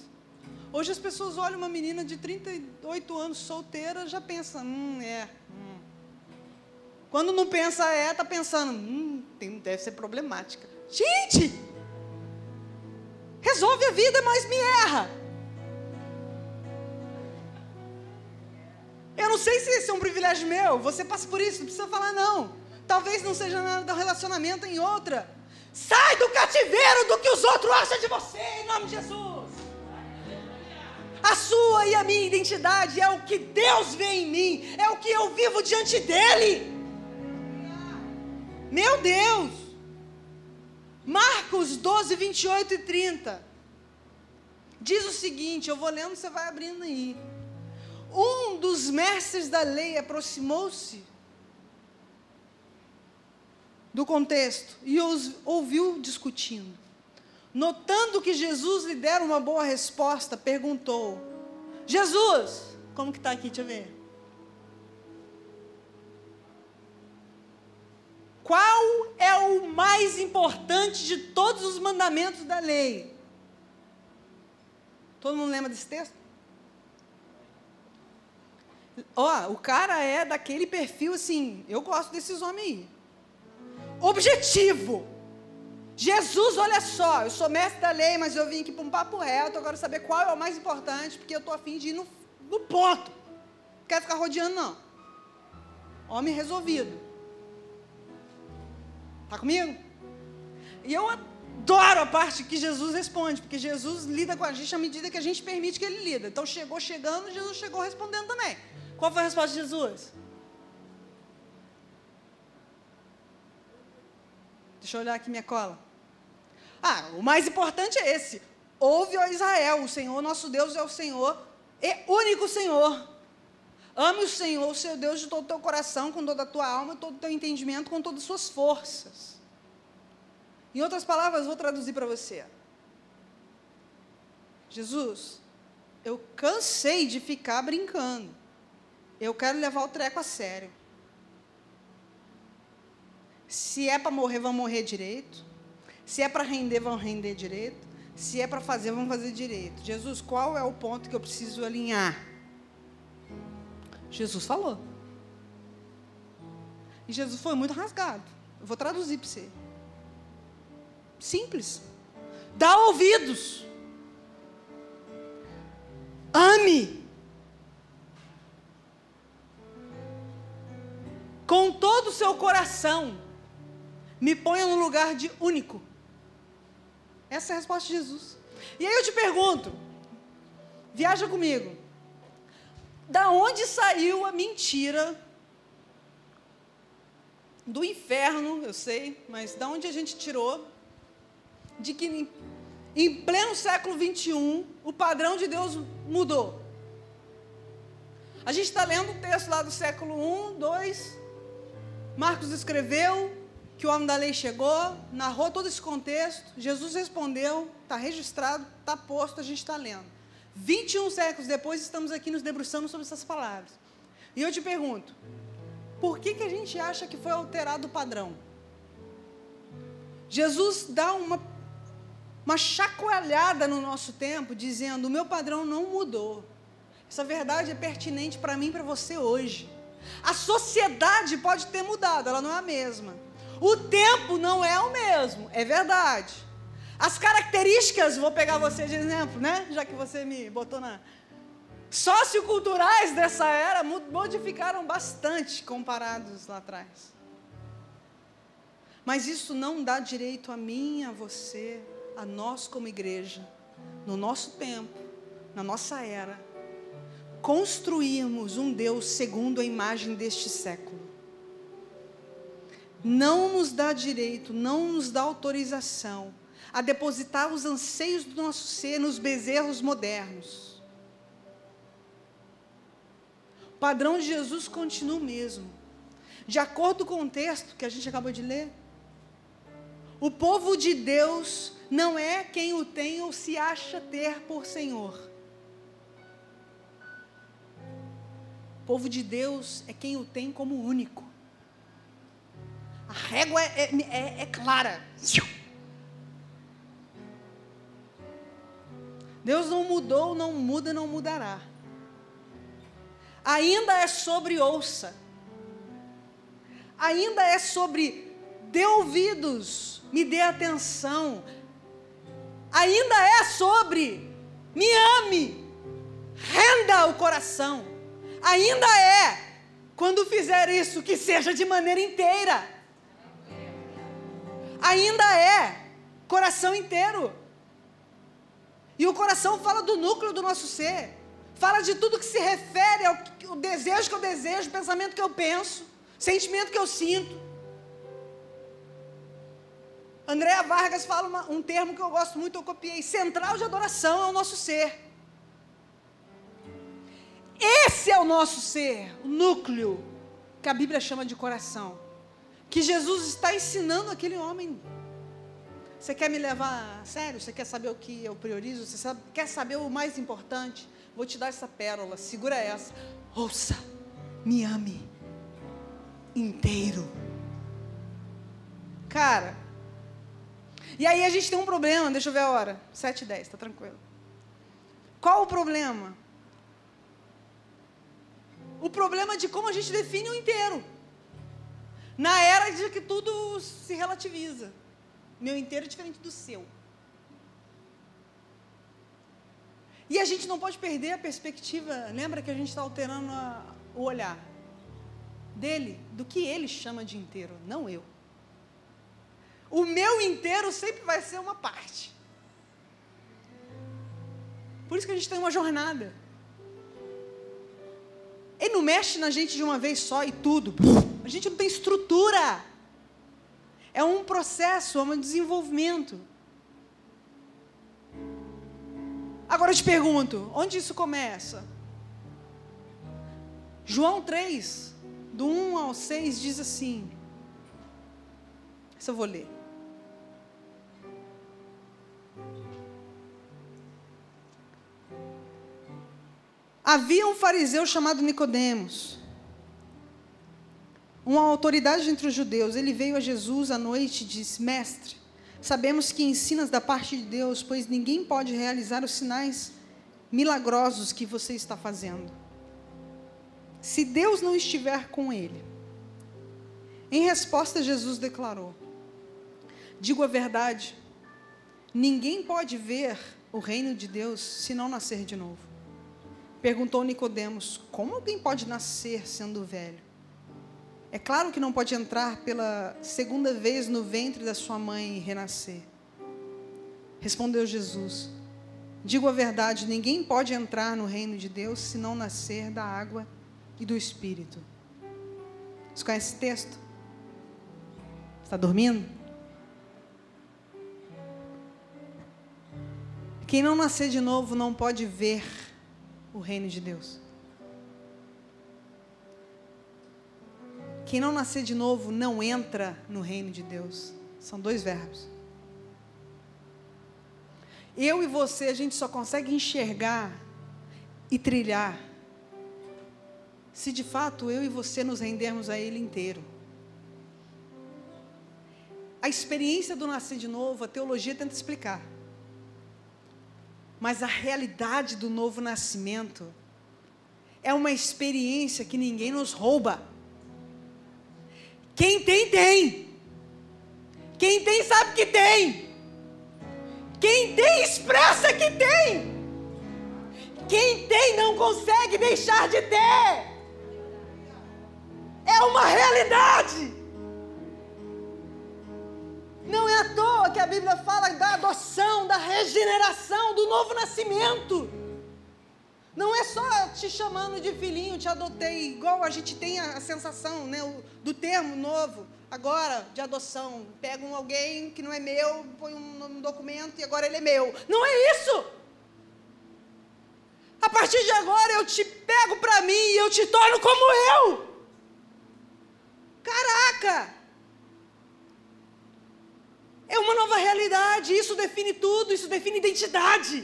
Hoje as pessoas olham uma menina de 38 anos solteira já pensam, hum, é. Hum. Quando não pensa é, está pensando, hum, tem, deve ser problemática. Gente! Resolve a vida, mas me erra. Eu não sei se esse é um privilégio meu, você passa por isso, não precisa falar não. Talvez não seja nada do relacionamento em outra. Sai do cativeiro do que os outros acham de você, em nome de Jesus. A sua e a minha identidade é o que Deus vê em mim, é o que eu vivo diante dEle. Meu Deus! Marcos 12, 28 e 30. Diz o seguinte: eu vou lendo, você vai abrindo aí. Um dos mestres da lei aproximou-se do contexto e os ouviu discutindo. Notando que Jesus lhe dera uma boa resposta, perguntou: Jesus, como que está aqui? Deixa eu ver. Qual é o mais importante de todos os mandamentos da lei? Todo mundo lembra desse texto? Ó, o cara é daquele perfil assim, eu gosto desses homens aí. Objetivo. Jesus, olha só, eu sou mestre da lei, mas eu vim aqui para um papo reto, quero saber qual é o mais importante, porque eu estou afim de ir no, no ponto. Não quero ficar rodeando, não. Homem resolvido. Está comigo? E eu adoro a parte que Jesus responde, porque Jesus lida com a gente à medida que a gente permite que ele lida. Então chegou chegando, Jesus chegou respondendo também. Qual foi a resposta de Jesus? Deixa eu olhar aqui minha cola. Ah, o mais importante é esse. Ouve, ó Israel, o Senhor nosso Deus é o Senhor, é único Senhor. Ame o Senhor, o seu Deus, de todo o teu coração, com toda a tua alma, todo o teu entendimento, com todas as suas forças. Em outras palavras, vou traduzir para você. Jesus, eu cansei de ficar brincando. Eu quero levar o treco a sério. Se é para morrer, vão morrer direito. Se é para render, vão render direito. Se é para fazer, vão fazer direito. Jesus, qual é o ponto que eu preciso alinhar? Jesus falou. E Jesus foi muito rasgado. Eu vou traduzir para você. Simples. Dá ouvidos. Ame. Com todo o seu coração. Me ponha no lugar de único. Essa é a resposta de Jesus. E aí eu te pergunto, viaja comigo. Da onde saiu a mentira do inferno, eu sei, mas da onde a gente tirou de que em, pleno século 21 o padrão de Deus mudou. A gente está lendo o texto lá do século 1, 2. Marcos escreveu que o homem da lei chegou, narrou todo esse contexto. Jesus respondeu, está registrado, está posto, a gente está lendo. 21 séculos depois, estamos aqui nos debruçando sobre essas palavras. E eu te pergunto, por que, que a gente acha que foi alterado o padrão? Jesus dá uma uma chacoalhada no nosso tempo, dizendo: o meu padrão não mudou. Essa verdade é pertinente para mim e para você hoje. A sociedade pode ter mudado, ela não é a mesma. O tempo não é o mesmo, é verdade. As características, vou pegar você de exemplo, né? Já que você me botou na. Socioculturais dessa era modificaram bastante comparados lá atrás. Mas isso não dá direito a mim, a você, a nós, como igreja, no nosso tempo, na nossa era, construirmos um Deus segundo a imagem deste século. Não nos dá direito, não nos dá autorização a depositar os anseios do nosso ser nos bezerros modernos. O padrão de Jesus continua o mesmo. De acordo com o texto que a gente acabou de ler, o povo de Deus não é quem o tem ou se acha ter por Senhor. Povo de Deus é quem o tem como único. A régua é, é, é, clara. Deus não mudou, não muda, não mudará. Ainda é sobre ouça. Ainda é sobre dê ouvidos me dê atenção. Ainda é sobre me ame, renda o coração. Ainda é, quando fizer isso, que seja de maneira inteira. Ainda é, coração inteiro. E o coração fala do núcleo do nosso ser. Fala de tudo que se refere ao, desejo que eu desejo, pensamento que eu penso, sentimento que eu sinto. Andréa Vargas fala uma, um termo que eu gosto muito, eu copiei. Central de adoração é o nosso ser. Esse é o nosso ser, o núcleo, que a Bíblia chama de coração. Que Jesus está ensinando aquele homem você quer me levar a sério? Você quer saber o que eu priorizo? Você sabe, quer saber o mais importante? Vou te dar essa pérola, segura essa. Ouça, me ame inteiro. Cara, e aí a gente tem um problema, deixa eu ver a hora. 7 e 10, tá tranquilo. Qual o problema? O problema de como a gente define o inteiro. Na era de que tudo se relativiza. Meu inteiro é diferente do seu. E a gente não pode perder a perspectiva. Lembra que a gente está alterando a, o olhar dele, do que ele chama de inteiro, não eu. O meu inteiro sempre vai ser uma parte. Por isso que a gente tem uma jornada. Ele não mexe na gente de uma vez só e tudo. A gente não tem estrutura. É um processo, é um desenvolvimento. Agora eu te pergunto, onde isso começa? João 3, do 1 ao 6, diz assim. Isso eu vou ler. Havia um fariseu chamado Nicodemos uma autoridade entre os judeus, ele veio a Jesus à noite e disse: Mestre, sabemos que ensinas da parte de Deus, pois ninguém pode realizar os sinais milagrosos que você está fazendo. Se Deus não estiver com ele. Em resposta, Jesus declarou: Digo a verdade, ninguém pode ver o reino de Deus se não nascer de novo. Perguntou Nicodemos: Como alguém pode nascer sendo velho? É claro que não pode entrar pela segunda vez no ventre da sua mãe e renascer. Respondeu Jesus: Digo a verdade, ninguém pode entrar no reino de Deus se não nascer da água e do Espírito. Você conhece esse texto? Está dormindo? Quem não nascer de novo não pode ver o reino de Deus. Quem não nascer de novo não entra no reino de Deus. São dois verbos. Eu e você, a gente só consegue enxergar e trilhar se de fato eu e você nos rendermos a Ele inteiro. A experiência do nascer de novo, a teologia tenta explicar. Mas a realidade do novo nascimento é uma experiência que ninguém nos rouba. Quem tem, tem. Quem tem, sabe que tem. Quem tem, expressa que tem. Quem tem, não consegue deixar de ter. É uma realidade. Não é à toa que a Bíblia fala da adoção, da regeneração, do novo nascimento. Não é só te chamando de filhinho, te adotei, igual a gente tem a, sensação né, do termo novo, agora, de adoção. Pego um alguém que não é meu, põe um, um documento e agora ele é meu. Não é isso! A partir de agora eu te pego para mim e eu te torno como eu. Caraca! É uma nova realidade, isso define tudo, isso define identidade.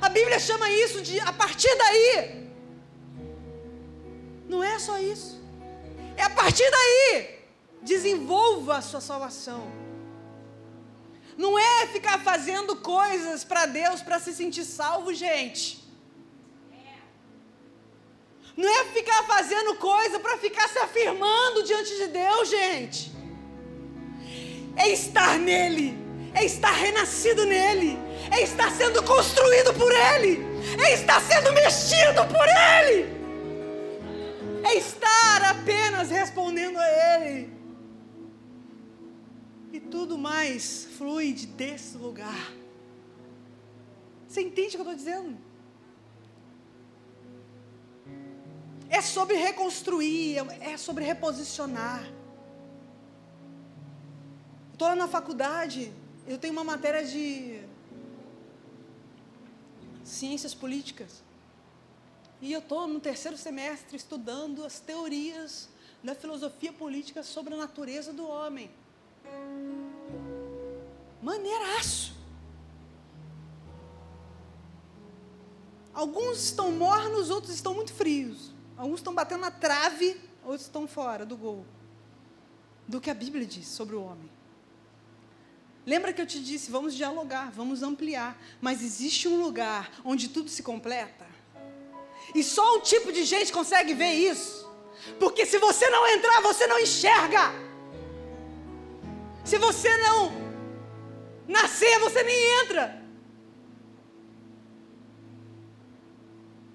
A Bíblia chama isso de a partir daí. Não é só isso. É a partir daí. Desenvolva a sua salvação. Não é ficar fazendo coisas para Deus para se sentir salvo, gente. Não é ficar fazendo coisa para ficar se afirmando diante de Deus, gente. É estar nele, é estar renascido nele, é estar sendo construído por Ele, é estar sendo mexido por Ele, é estar apenas respondendo a Ele. E tudo mais flui desse lugar. Você entende o que eu estou dizendo? É sobre reconstruir, é sobre reposicionar. Estou lá na faculdade, eu tenho uma matéria de ciências políticas. E eu estou no terceiro semestre estudando as teorias da filosofia política sobre a natureza do homem. Maneiraço. Alguns estão mornos, outros estão muito frios. Alguns estão batendo na trave, outros estão fora do gol. Do que a Bíblia diz sobre o homem. Lembra que eu te disse, vamos dialogar, vamos ampliar, mas existe um lugar onde tudo se completa? E só um tipo de gente consegue ver isso. Porque se você não entrar, você não enxerga. Se você não nascer, você nem entra.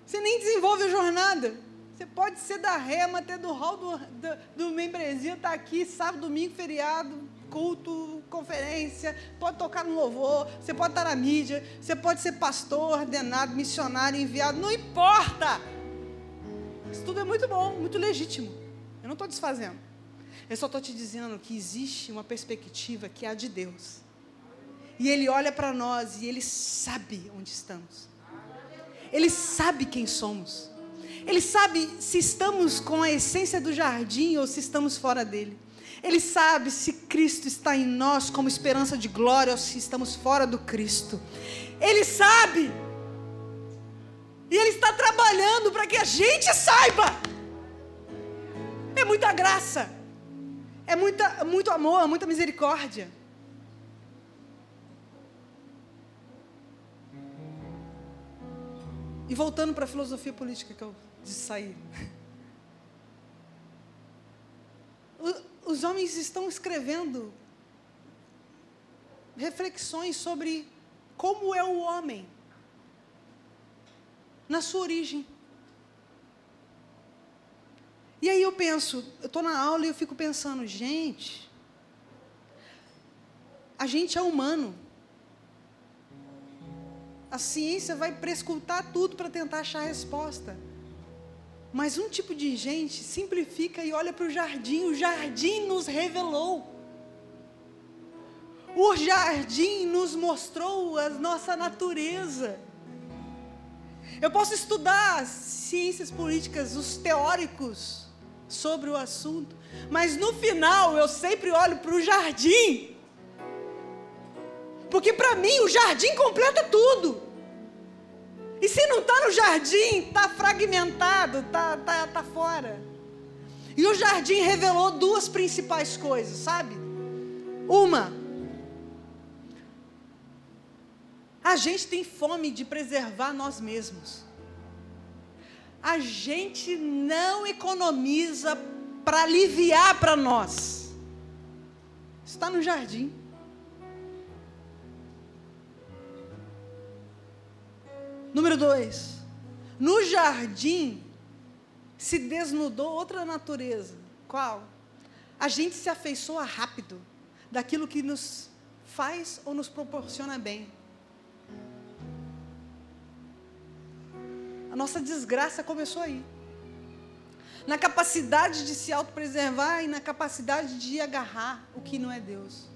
Você nem desenvolve a jornada. Você pode ser da rema, até do hall do, do, do membresia, estar tá aqui sábado, domingo, feriado, culto, conferência, pode tocar no louvor, você pode estar na mídia, você pode ser pastor, ordenado, missionário, enviado, não importa. Isso tudo é muito bom, muito legítimo. Eu não estou desfazendo. Eu só estou te dizendo que existe uma perspectiva que é a de Deus. E Ele olha para nós e Ele sabe onde estamos. Ele sabe quem somos. Ele sabe se estamos com a essência do jardim ou se estamos fora dele. Ele sabe se Cristo está em nós como esperança de glória ou se estamos fora do Cristo. Ele sabe. E Ele está trabalhando para que a gente saiba. É muita graça. É muita, muito amor, muita misericórdia. E voltando para a filosofia política que eu disse sair. os homens estão escrevendo reflexões sobre como é o homem na sua origem. E aí eu penso, eu estou na aula e eu fico pensando, gente, a gente é humano. A ciência vai prescultar tudo para tentar achar a resposta. Mas um tipo de gente simplifica e olha para o jardim. O jardim nos revelou. O jardim nos mostrou a nossa natureza. Eu posso estudar ciências políticas, os teóricos sobre o assunto, mas no final eu sempre olho para o jardim. Porque para mim o jardim completa tudo. E se não está no jardim, está fragmentado, está tá, tá fora. E o jardim revelou duas principais coisas, sabe? Uma, a gente tem fome de preservar nós mesmos. A gente não economiza para aliviar para nós. Está no jardim. Número dois, no jardim se desnudou outra natureza. Qual? A gente se afeiçoa rápido daquilo que nos faz ou nos proporciona bem. A nossa desgraça começou aí. Na capacidade de se autopreservar e na capacidade de agarrar o que não é Deus.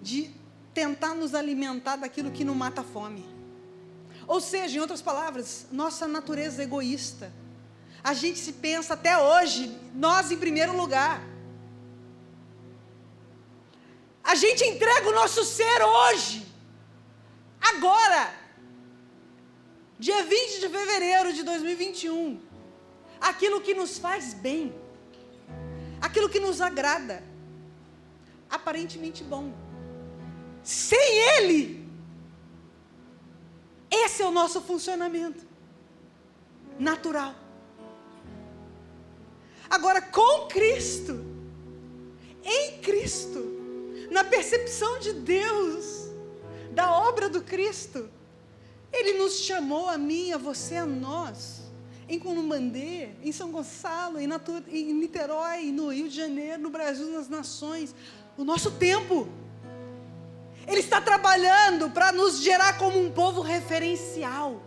De tentar nos alimentar daquilo que não mata a fome. Ou seja, em outras palavras, nossa natureza egoísta. A gente se pensa até hoje, nós em primeiro lugar. A gente entrega o nosso ser hoje, agora, dia 20 de fevereiro de 2021, aquilo que nos faz bem, aquilo que nos agrada, aparentemente bom. Sem Ele, esse é o nosso funcionamento natural. Agora, com Cristo, em Cristo, na percepção de Deus, da obra do Cristo, Ele nos chamou a mim, a você, a nós, em Conumbandê, em São Gonçalo, em Niterói, no Rio de Janeiro, no Brasil, nas nações, o nosso tempo. Ele está trabalhando para nos gerar como um povo referencial.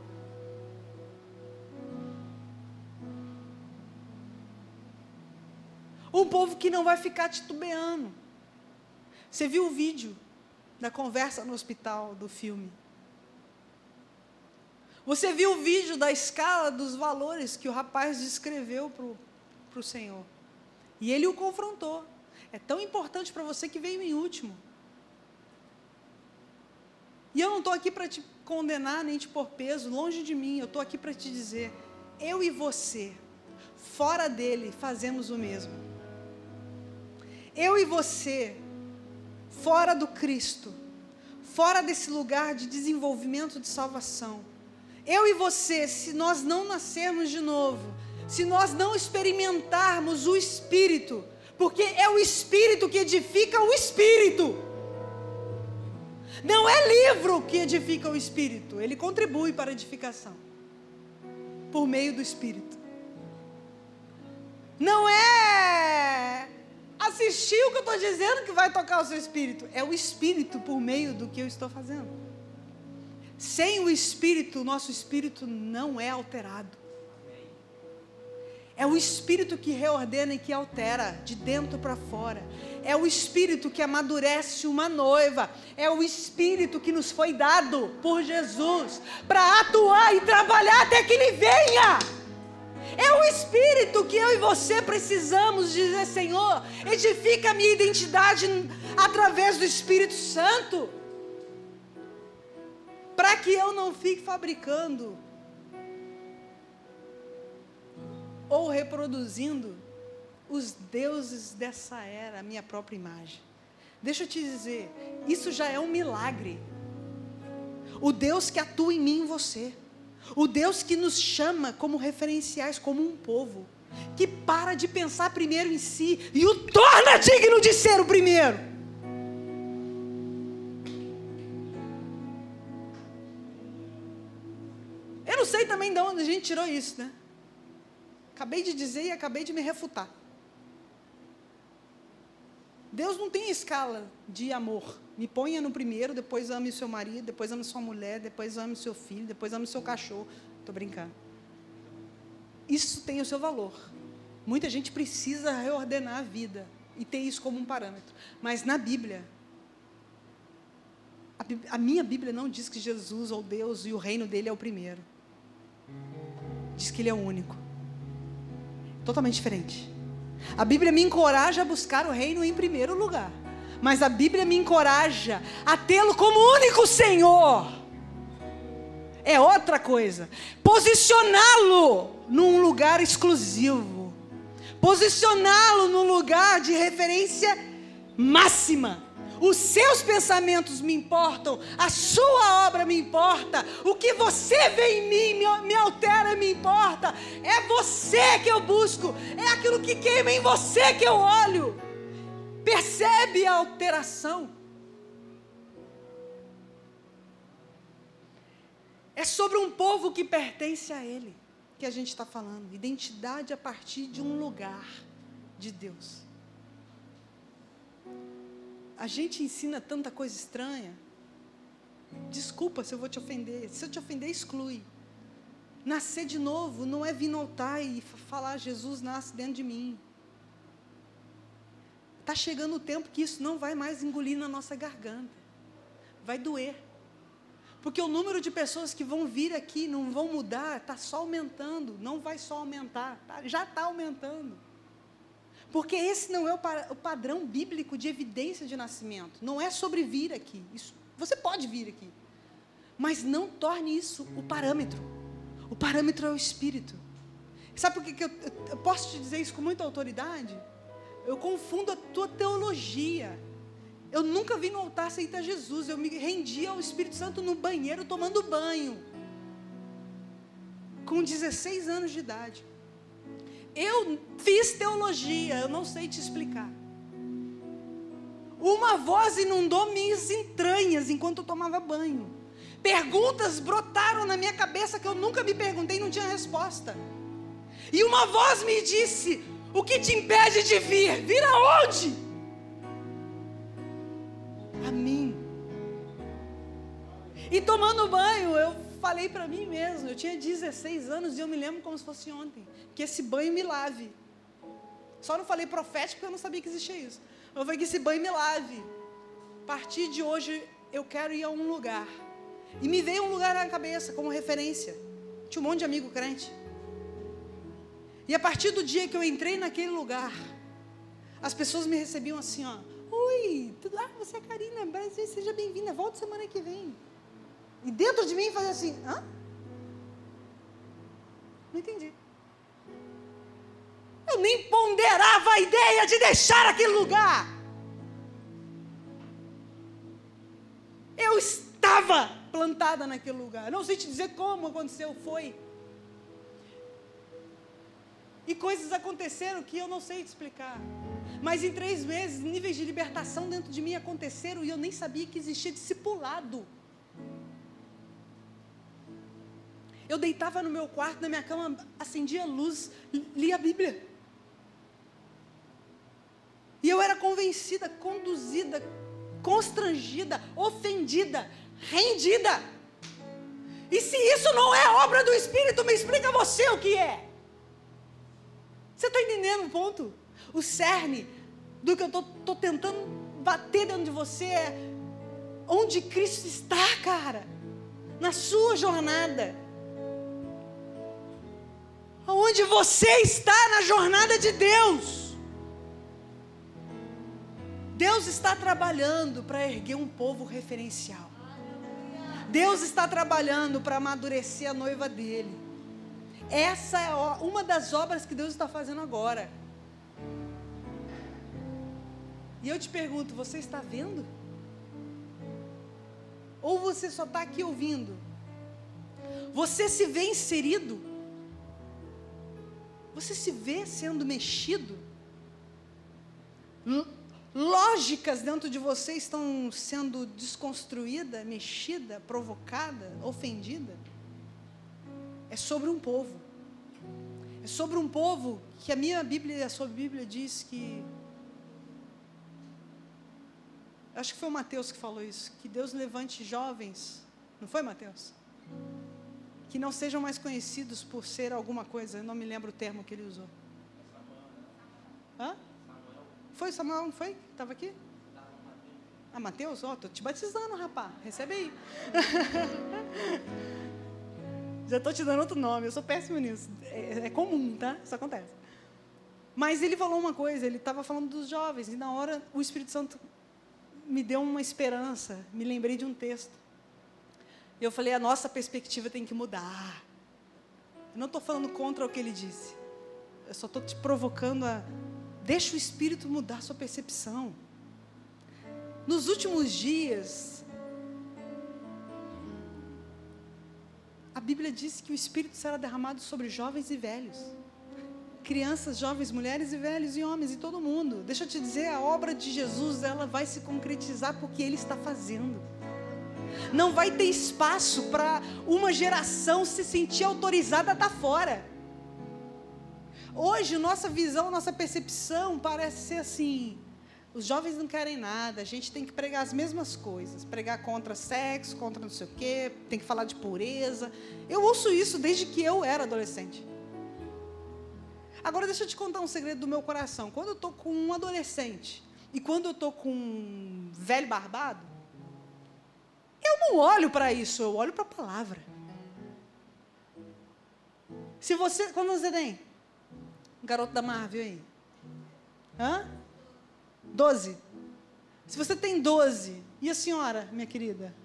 Um povo que não vai ficar titubeando. Você viu o vídeo da conversa no hospital do filme? Você viu o vídeo da escala dos valores que o rapaz descreveu para o Senhor? E ele o confrontou. É tão importante para você que veio em último. E eu não estou aqui para te condenar nem te pôr peso, longe de mim. Eu estou aqui para te dizer: eu e você, fora dele, fazemos o mesmo. Eu e você, fora do Cristo, fora desse lugar de desenvolvimento de salvação, eu e você, se nós não nascermos de novo, se nós não experimentarmos o Espírito, porque é o Espírito que edifica o Espírito. Não é livro que edifica o Espírito, ele contribui para a edificação, por meio do Espírito. Não é assistir o que eu estou dizendo que vai tocar o seu espírito. É o espírito por meio do que eu estou fazendo. Sem o espírito, o nosso espírito não é alterado. É o espírito que reordena e que altera de dentro para fora. É o espírito que amadurece uma noiva. É o espírito que nos foi dado por Jesus para atuar e trabalhar até que ele venha. É o Espírito que eu e você precisamos dizer, Senhor, edifica a minha identidade através do Espírito Santo. Para que eu não fique fabricando ou reproduzindo os deuses dessa era, a minha própria imagem. Deixa eu te dizer, isso já é um milagre. O Deus que atua em mim e você. O Deus que nos chama como referenciais, como um povo, que para de pensar primeiro em si e o torna digno de ser o primeiro. Eu não sei também de onde a gente tirou isso, né? Acabei de dizer e acabei de me refutar. Deus não tem escala de amor. Me ponha no primeiro, depois ame o seu marido, depois ame sua mulher, depois ame o seu filho, depois ame o seu cachorro. Estou brincando. Isso tem o seu valor. Muita gente precisa reordenar a vida e ter isso como um parâmetro. Mas na Bíblia, a, a minha Bíblia não diz que Jesus ou Deus e o reino dele é o primeiro. Diz que ele é o único. Totalmente diferente. A Bíblia me encoraja a buscar o reino em primeiro lugar mas a Bíblia me encoraja a tê-lo como único Senhor. É outra coisa. Posicioná-lo num lugar exclusivo. Posicioná-lo num lugar de referência máxima. Os seus pensamentos me importam, a sua obra me importa, o que você vê em mim me, me altera, me importa. É você que eu busco, é aquilo que queima em você que eu olho. Percebe a alteração? É sobre um povo que pertence a Ele que a gente está falando. Identidade a partir de um lugar de Deus. A gente ensina tanta coisa estranha. Desculpa se eu vou te ofender. Se eu te ofender, exclui. Nascer de novo não é vir no altar e falar Jesus nasce dentro de mim. Está chegando o tempo que isso não vai mais engolir na nossa garganta. Vai doer. Porque o número de pessoas que vão vir aqui não vão mudar, está só aumentando. Não vai só aumentar, tá, já está aumentando. Porque esse não é o, padrão bíblico de evidência de nascimento. Não é sobre vir aqui. Isso, você pode vir aqui. Mas não torne isso o parâmetro. O parâmetro é o Espírito. Sabe por que, que eu, eu posso te dizer isso com muita autoridade? Eu confundo a tua teologia. Eu nunca vi no altar aceitar Jesus. Eu me rendi ao Espírito Santo no banheiro tomando banho. Com 16 anos de idade. Eu fiz teologia, eu não sei te explicar. Uma voz inundou minhas entranhas enquanto eu tomava banho. Perguntas brotaram na minha cabeça que eu nunca me perguntei e não tinha resposta. E uma voz me disse: o que te impede de vir? Vir aonde? A mim. E tomando banho, eu falei para mim mesmo, eu tinha 16 anos e eu me lembro como se fosse ontem, que esse banho me lave. Só não falei profético porque eu não sabia que existia isso. Eu falei que esse banho me lave. A partir de hoje eu quero ir a um lugar. E me veio um lugar na cabeça como referência. Tinha um monte de amigo crente. E a partir do dia que eu entrei naquele lugar, as pessoas me recebiam assim, ó. Oi, tudo ah, você é Karina, Brasil, seja bem-vinda, volta semana que vem. E dentro de mim fazia assim, hã? Não entendi. Eu nem ponderava a ideia de deixar aquele lugar. Eu estava plantada naquele lugar. Não sei te dizer como aconteceu, foi. E coisas aconteceram que eu não sei te explicar. Mas em três meses, níveis de libertação dentro de mim aconteceram e eu nem sabia que existia discipulado. Eu deitava no meu quarto, na minha cama, acendia a luz, lia a Bíblia. E eu era convencida, conduzida, constrangida, ofendida, rendida. E se isso não é obra do Espírito, me explica você o que é. Você está entendendo o ponto? O cerne do que eu estou tentando bater dentro de você é onde Cristo está, cara, na sua jornada. Aonde você está na jornada de Deus. Deus está trabalhando para erguer um povo referencial. Deus está trabalhando para amadurecer a noiva dele. Essa é uma das obras que Deus está fazendo agora. E eu te pergunto: você está vendo? Ou você só está aqui ouvindo? Você se vê inserido? Você se vê sendo mexido? Lógicas dentro de você estão sendo desconstruída, mexida, provocada, ofendida? É sobre um povo. É sobre um povo que a minha Bíblia, a sua Bíblia diz que. Acho que foi o Mateus que falou isso. Que Deus levante jovens. Não foi, Mateus? Que não sejam mais conhecidos por ser alguma coisa. Eu não me lembro o termo que ele usou. Hã? Foi Samuel, não foi? Estava aqui? Ah, Mateus? Ó, estou te batizando, rapaz. Recebe aí. Já estou te dando outro nome, eu sou péssimo nisso. É, é, comum, tá? Isso acontece. Mas ele falou uma coisa, ele estava falando dos jovens, e na hora o Espírito Santo me deu uma esperança, me lembrei de um texto. E eu falei, a nossa perspectiva tem que mudar. Eu não estou falando contra o que ele disse. Eu só estou te provocando a. Deixa o Espírito mudar sua percepção. Nos últimos dias, a Bíblia diz que o Espírito será derramado sobre jovens e velhos. Crianças, jovens, mulheres e velhos e homens e todo mundo. Deixa eu te dizer, a obra de Jesus, ela vai se concretizar porque ele está fazendo. Não vai ter espaço para uma geração se sentir autorizada a estar fora. Hoje, nossa visão, nossa percepção parece ser assim: os jovens não querem nada, a gente tem que pregar as mesmas coisas, pregar contra sexo, contra não sei o quê, tem que falar de pureza. Eu ouço isso desde que eu era adolescente. Agora deixa eu te contar um segredo do meu coração. Quando eu estou com um adolescente e quando eu estou com um velho barbado, eu não olho para isso, eu olho para a palavra. Se você, quando você tem? Garoto da Marvel aí. Hã? Doze. Se você tem doze, e a senhora, minha querida?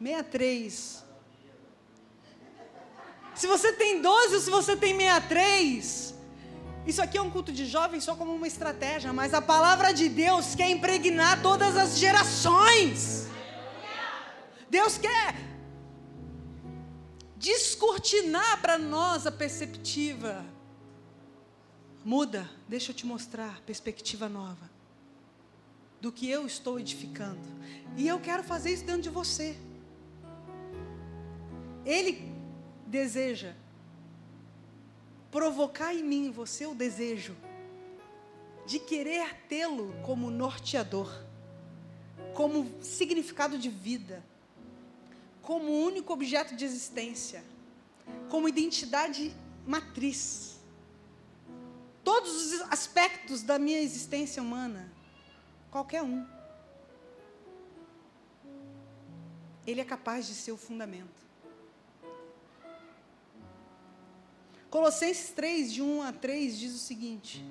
63. Se você tem 12 ou se você tem 63, isso aqui é um culto de jovens só como uma estratégia, mas a palavra de Deus quer impregnar todas as gerações. Deus quer descortinar para nós a perceptiva Muda, deixa eu te mostrar perspectiva nova do que eu estou edificando. E eu quero fazer isso dentro de você. Ele deseja provocar em mim, você, o desejo de querer tê-lo como norteador, como significado de vida, como único objeto de existência, como identidade matriz. Todos os aspectos da minha existência humana, qualquer um, ele é capaz de ser o fundamento. Colossenses 3, de 1 a 3, diz o seguinte: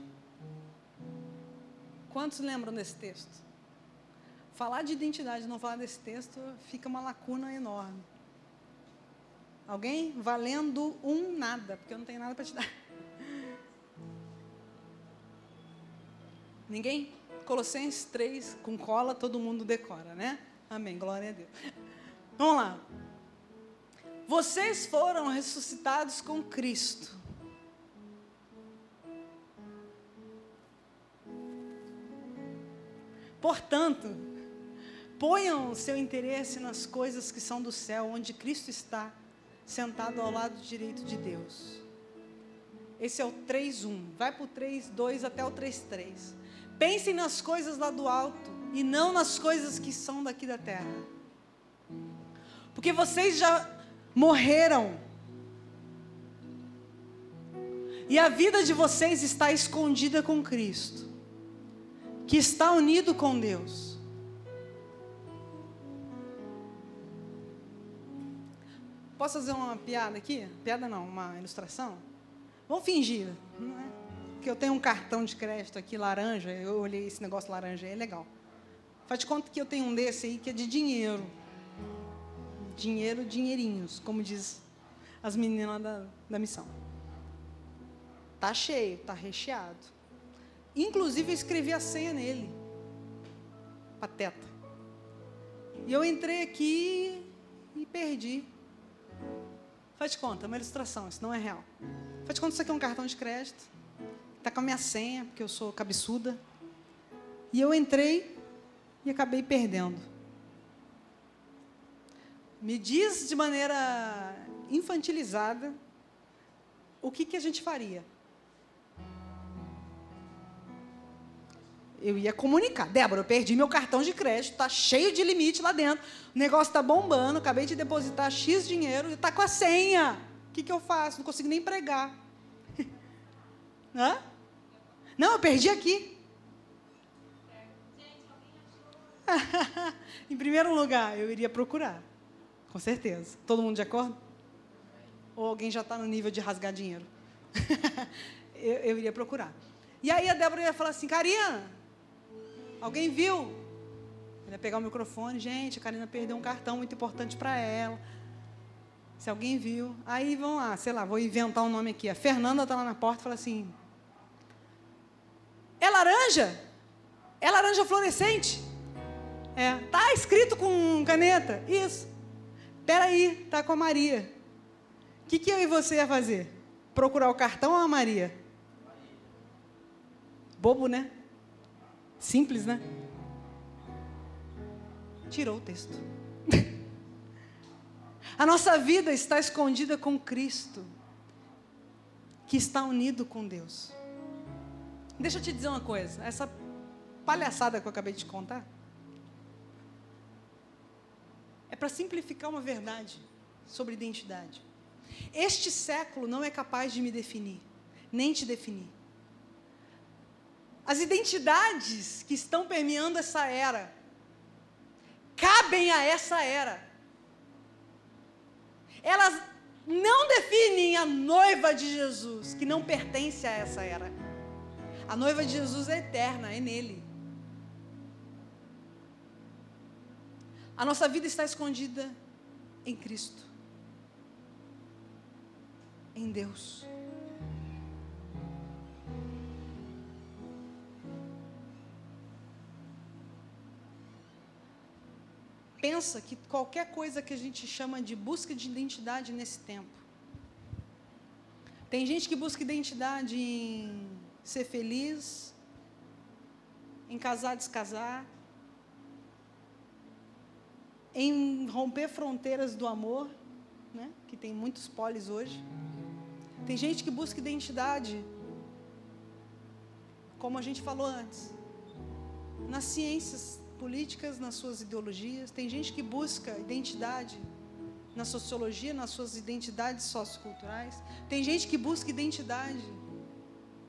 Quantos lembram desse texto? Falar de identidade, não falar desse texto, fica uma lacuna enorme. Alguém? Valendo um nada, porque eu não tenho nada para te dar. Ninguém? Colossenses 3, com cola, todo mundo decora, né? Amém, glória a Deus. Vamos lá. Vocês foram ressuscitados com Cristo. Portanto, ponham o seu interesse nas coisas que são do céu, onde Cristo está, sentado ao lado direito de Deus. Esse é o 3.1. Vai para o 3.2 até o 3.3. Pensem nas coisas lá do alto e não nas coisas que são daqui da terra. Porque vocês já morreram. E a vida de vocês está escondida com Cristo, que está unido com Deus. Posso fazer uma piada aqui? Piada não, uma ilustração? Vamos fingir, não é? Que eu tenho um cartão de crédito aqui laranja, eu olhei esse negócio laranja, é legal. Faz de conta que eu tenho um desse aí que é de dinheiro dinheiro, dinheirinhos, como diz as meninas da, da missão. Tá cheio, tá recheado. Inclusive eu escrevi a senha nele. Pateta. E eu entrei aqui e perdi. Faz de conta, é uma ilustração, isso não é real. Faz de conta que isso aqui é um cartão de crédito. Está com a minha senha, porque eu sou cabeçuda. E eu entrei e acabei perdendo me diz de maneira infantilizada o que, que a gente faria. Eu ia comunicar. Débora, eu perdi meu cartão de crédito, está cheio de limite lá dentro. O negócio está bombando, acabei de depositar X dinheiro e está com a senha. O que, que eu faço? Não consigo nem pregar. Hã? Não, eu perdi aqui. em primeiro lugar, eu iria procurar. Com certeza. Todo mundo de acordo? Ou alguém já está no nível de rasgar dinheiro? eu, eu, iria procurar. E aí a Débora ia falar assim, Karina, alguém viu? Ele ia pegar o microfone, gente, a Karina perdeu um cartão muito importante para ela. Se alguém viu. Aí vão lá, sei lá, vou inventar um nome aqui. A Fernanda está lá na porta e fala assim: É laranja? É laranja fluorescente? É. Tá escrito com caneta? Isso. Peraí, tá com a Maria. O que, que eu e você ia fazer? Procurar o cartão ou a Maria? Bobo, né? Simples, né? Tirou o texto. a nossa vida está escondida com Cristo, que está unido com Deus. Deixa eu te dizer uma coisa: essa palhaçada que eu acabei de contar é para simplificar uma verdade sobre identidade. Este século não é capaz de me definir, nem te definir. As identidades que estão permeando essa era cabem a essa era. Elas não definem a noiva de Jesus, que não pertence a essa era. A noiva de Jesus é eterna, é nele. A nossa vida está escondida em Cristo, em Deus. Pensa que qualquer coisa que a gente chama de busca de identidade nesse tempo. Tem gente que busca identidade em ser feliz, em casar, descasar, em romper fronteiras do amor, né? que tem muitos polis hoje. Tem gente que busca identidade, como a gente falou antes, nas ciências políticas, nas suas ideologias. Tem gente que busca identidade na sociologia, nas suas identidades socioculturais. Tem gente que busca identidade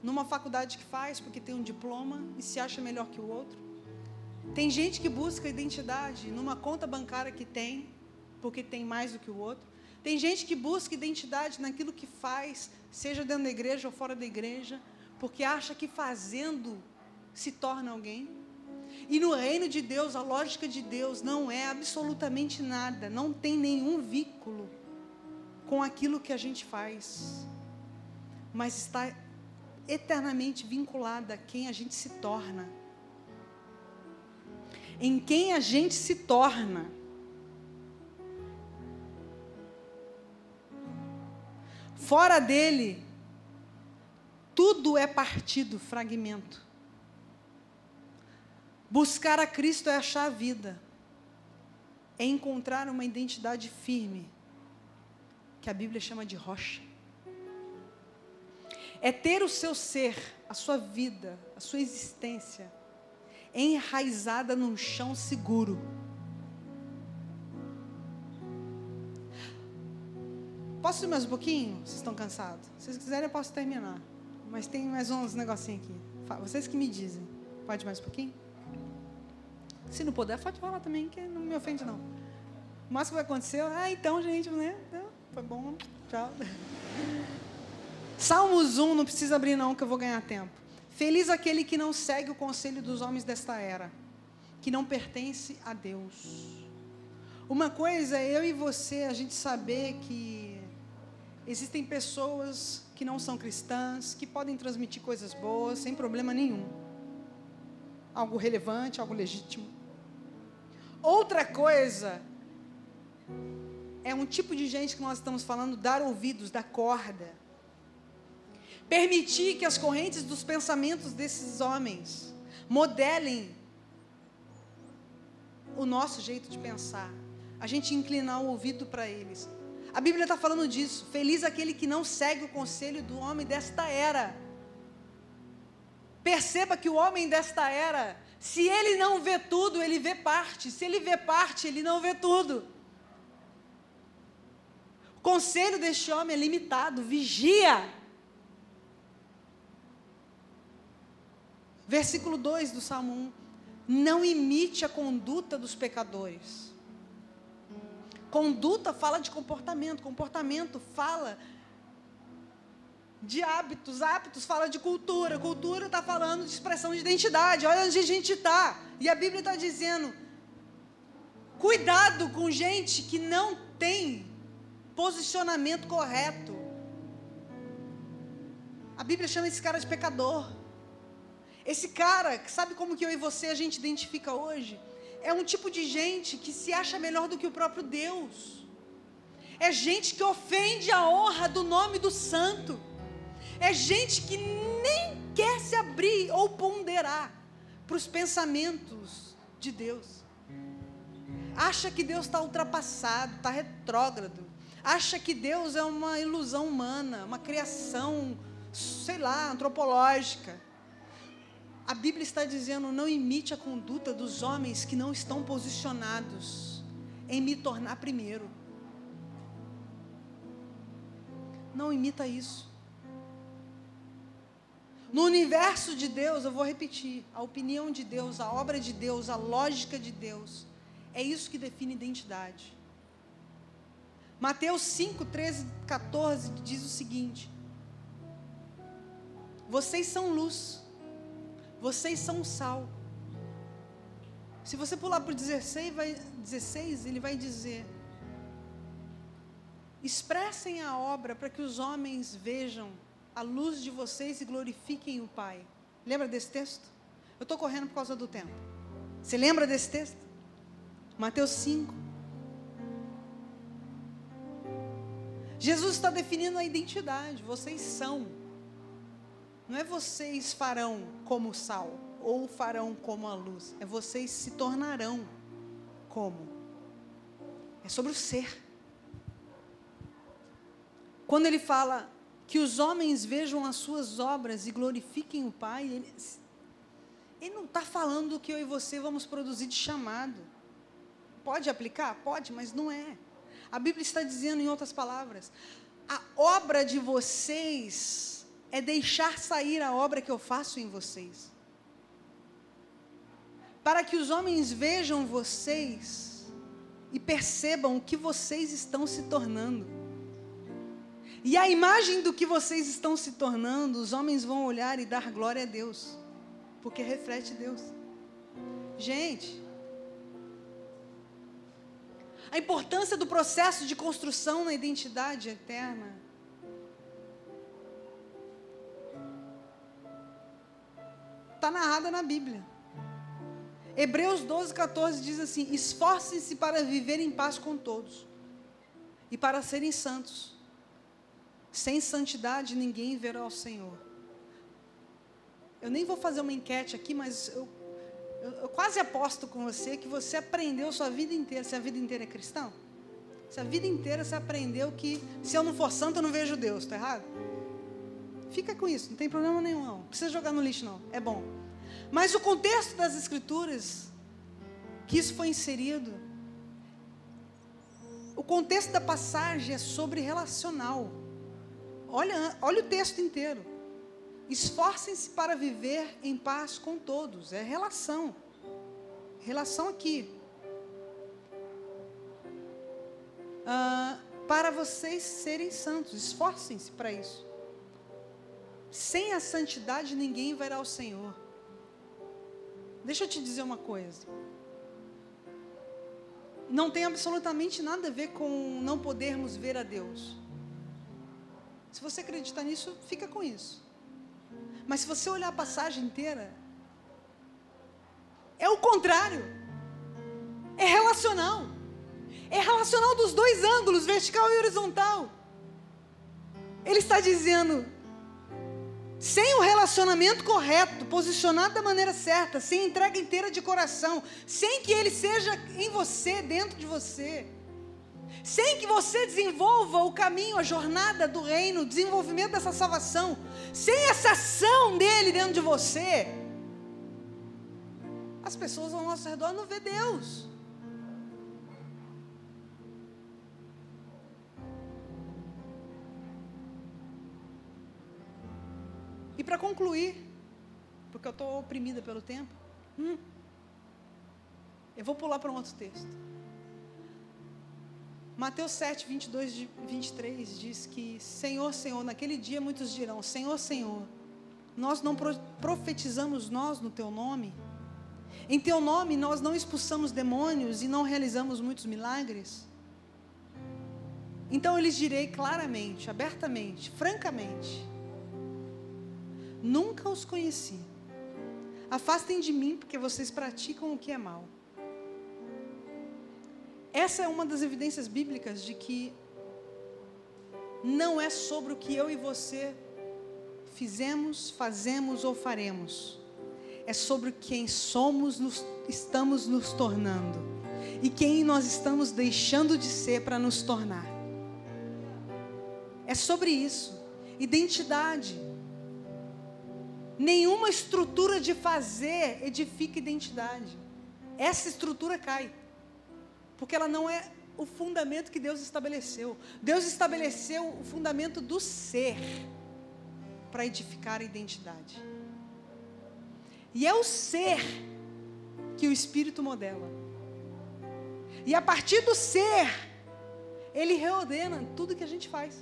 numa faculdade que faz porque tem um diploma e se acha melhor que o outro. Tem gente que busca identidade numa conta bancária que tem porque tem mais do que o outro. Tem gente que busca identidade naquilo que faz, seja dentro da igreja ou fora da igreja, porque acha que fazendo se torna alguém. E no reino de Deus, a lógica de Deus não é absolutamente nada, não tem nenhum vínculo com aquilo que a gente faz, mas está eternamente vinculada a quem a gente se torna. Em quem a gente se torna. Fora dele, tudo é partido, fragmento. Buscar a Cristo é achar a vida, é encontrar uma identidade firme, que a Bíblia chama de rocha. É ter o seu ser, a sua vida, a sua existência enraizada num chão seguro. Posso ir mais um pouquinho? Vocês estão cansados? Se vocês quiserem, eu posso terminar. Mas tem mais uns negocinhos aqui. Vocês que me dizem. Pode mais um pouquinho? Se não puder, pode falar também, que não me ofende, não. O máximo que vai acontecer, ah, então, gente, né? Foi bom, tchau. Salmos 1, não precisa abrir, não, que eu vou ganhar tempo. Feliz aquele que não segue o conselho dos homens desta era, que não pertence a Deus. Uma coisa é eu e você, a gente saber que existem pessoas que não são cristãs, que podem transmitir coisas boas, sem problema nenhum. Algo relevante, algo legítimo. Outra coisa é um tipo de gente que nós estamos falando, dar ouvidos, dar corda. Permitir que as correntes dos pensamentos desses homens modelem o nosso jeito de pensar. A gente inclinar o ouvido para eles. A Bíblia está falando disso. Feliz aquele que não segue o conselho do homem desta era. Perceba que o homem desta era se ele não vê tudo, ele vê parte. Se ele vê parte, ele não vê tudo. O conselho deste homem é limitado. Vigia. Versículo 2 do Salmo 1. Não imite a conduta dos pecadores. Conduta fala de comportamento, comportamento fala de hábitos, hábitos fala de cultura, cultura está falando de expressão de identidade. Olha onde a gente está. E a Bíblia está dizendo: cuidado com gente que não tem posicionamento correto. A Bíblia chama esse cara de pecador. Esse cara, sabe como que eu e você a gente identifica hoje? É um tipo de gente que se acha melhor do que o próprio Deus. É gente que ofende a honra do nome do santo. É gente que nem quer se abrir ou ponderar para os pensamentos de Deus. Acha que Deus está ultrapassado, está retrógrado. Acha que Deus é uma ilusão humana, uma criação, sei lá, antropológica. A Bíblia está dizendo: não imite a conduta dos homens que não estão posicionados em me tornar primeiro. Não imita isso. No universo de Deus, eu vou repetir, a opinião de Deus, a obra de Deus, a lógica de Deus, é isso que define identidade. Mateus 5, 13, 14 diz o seguinte: Vocês são luz, vocês são sal. Se você pular para o 16, vai, 16, ele vai dizer: Expressem a obra para que os homens vejam a luz de vocês e glorifiquem o Pai. Lembra desse texto? Eu estou correndo por causa do tempo. Você lembra desse texto? Mateus 5. Jesus está definindo a identidade. Vocês são. Não é vocês farão como o sal ou farão como a luz. É vocês se tornarão como. É sobre o ser. Quando ele fala que os homens vejam as suas obras e glorifiquem o Pai, ele, ele não está falando que eu e você vamos produzir de chamado. Pode aplicar? Pode, mas não é. A Bíblia está dizendo, em outras palavras, a obra de vocês é deixar sair a obra que eu faço em vocês. Para que os homens vejam vocês e percebam o que vocês estão se tornando. E a imagem do que vocês estão se tornando, os homens vão olhar e dar glória a Deus, porque reflete Deus. Gente, a importância do processo de construção na identidade eterna. Está narrada na Bíblia. Hebreus 12, 14 diz assim: Esforcem-se para viver em paz com todos e para serem santos. Sem santidade ninguém verá o Senhor. Eu nem vou fazer uma enquete aqui, mas eu eu, eu quase aposto com você que você aprendeu sua vida inteira, se a vida inteira é cristão. Se a vida inteira você aprendeu que se eu não for santo, eu não vejo Deus, está errado? Fica com isso, não tem problema nenhum, não. Precisa jogar no lixo, não. É bom. Mas o contexto das escrituras, que isso foi inserido, o contexto da passagem é sobre relacional. Olha, olha o texto inteiro. Esforcem-se para viver em paz com todos. É relação. Relação aqui. Ah, para vocês serem santos. Esforcem-se para isso. Sem a santidade ninguém verá o Senhor. Deixa eu te dizer uma coisa. Não tem absolutamente nada a ver com não podermos ver a Deus. Se você acredita nisso, fica com isso. Mas se você olhar a passagem inteira, é o contrário. É relacional. É relacional dos dois ângulos, vertical e horizontal. Ele está dizendo: sem o relacionamento correto, posicionado da maneira certa, sem entrega inteira de coração, sem que ele seja em você, dentro de você, sem que você desenvolva o caminho, a jornada do reino, o desenvolvimento dessa salvação, sem essa ação dele dentro de você, as pessoas ao nosso redor não vê Deus. E para concluir, porque eu estou oprimida pelo tempo, hum, eu vou pular para um outro texto. Mateus 7, 22 e 23 diz que, Senhor, Senhor, naquele dia muitos dirão: Senhor, Senhor, nós não profetizamos nós no teu nome? Em teu nome nós não expulsamos demônios e não realizamos muitos milagres? Então eu lhes direi claramente, abertamente, francamente: Nunca os conheci. Afastem de mim, porque vocês praticam o que é mal. Essa é uma das evidências bíblicas de que não é sobre o que eu e você fizemos, fazemos ou faremos. É sobre quem somos, nos, estamos nos tornando. E quem nós estamos deixando de ser para nos tornar. É sobre isso. Identidade. Nenhuma estrutura de fazer edifica identidade. Essa estrutura cai. Porque ela não é o fundamento que Deus estabeleceu. Deus estabeleceu o fundamento do ser para edificar a identidade. E é o ser que o Espírito modela. E a partir do ser, ele reordena tudo que a gente faz.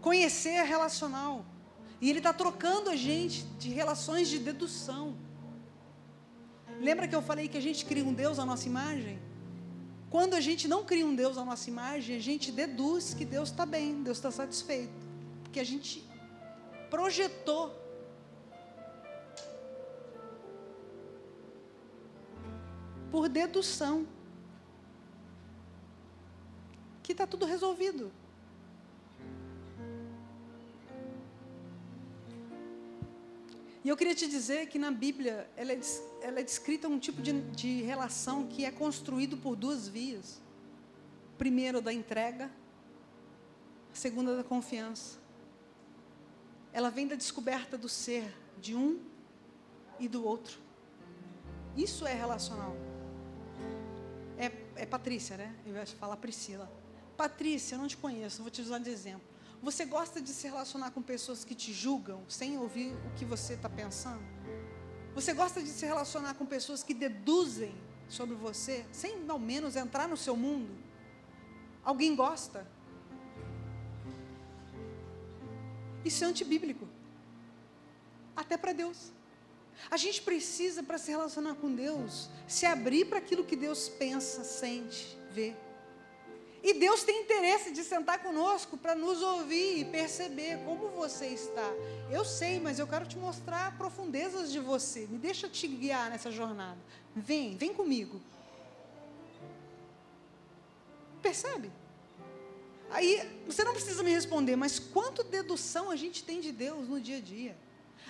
Conhecer é relacional. E ele está trocando a gente de relações de dedução. Lembra que eu falei que a gente cria um Deus à nossa imagem? Quando a gente não cria um Deus à nossa imagem, a gente deduz que Deus está bem, Deus está satisfeito. Porque a gente projetou. Por dedução. Que está tudo resolvido. E eu queria te dizer que na Bíblia ela é, ela é descrita um tipo de, de relação que é construído por duas vias. Primeiro da entrega, a segunda da confiança. Ela vem da descoberta do ser de um e do outro. Isso é relacional. É é Patrícia, né? Eu ia falar Priscila. Patrícia, eu não te conheço, vou te usar de exemplo. Você gosta de se relacionar com pessoas que te julgam sem ouvir o que você está pensando? Você gosta de se relacionar com pessoas que deduzem sobre você, sem ao menos entrar no seu mundo? Alguém gosta? Isso é antibíblico. Até para Deus. A gente precisa, para se relacionar com Deus, se abrir para aquilo que Deus pensa, sente, vê. E Deus tem interesse de sentar conosco para nos ouvir e perceber como você está. Eu sei, mas eu quero te mostrar profundezas de você. Me deixa te guiar nessa jornada. Vem, vem comigo. Percebe? Aí você não precisa me responder, mas quanto dedução a gente tem de Deus no dia a dia?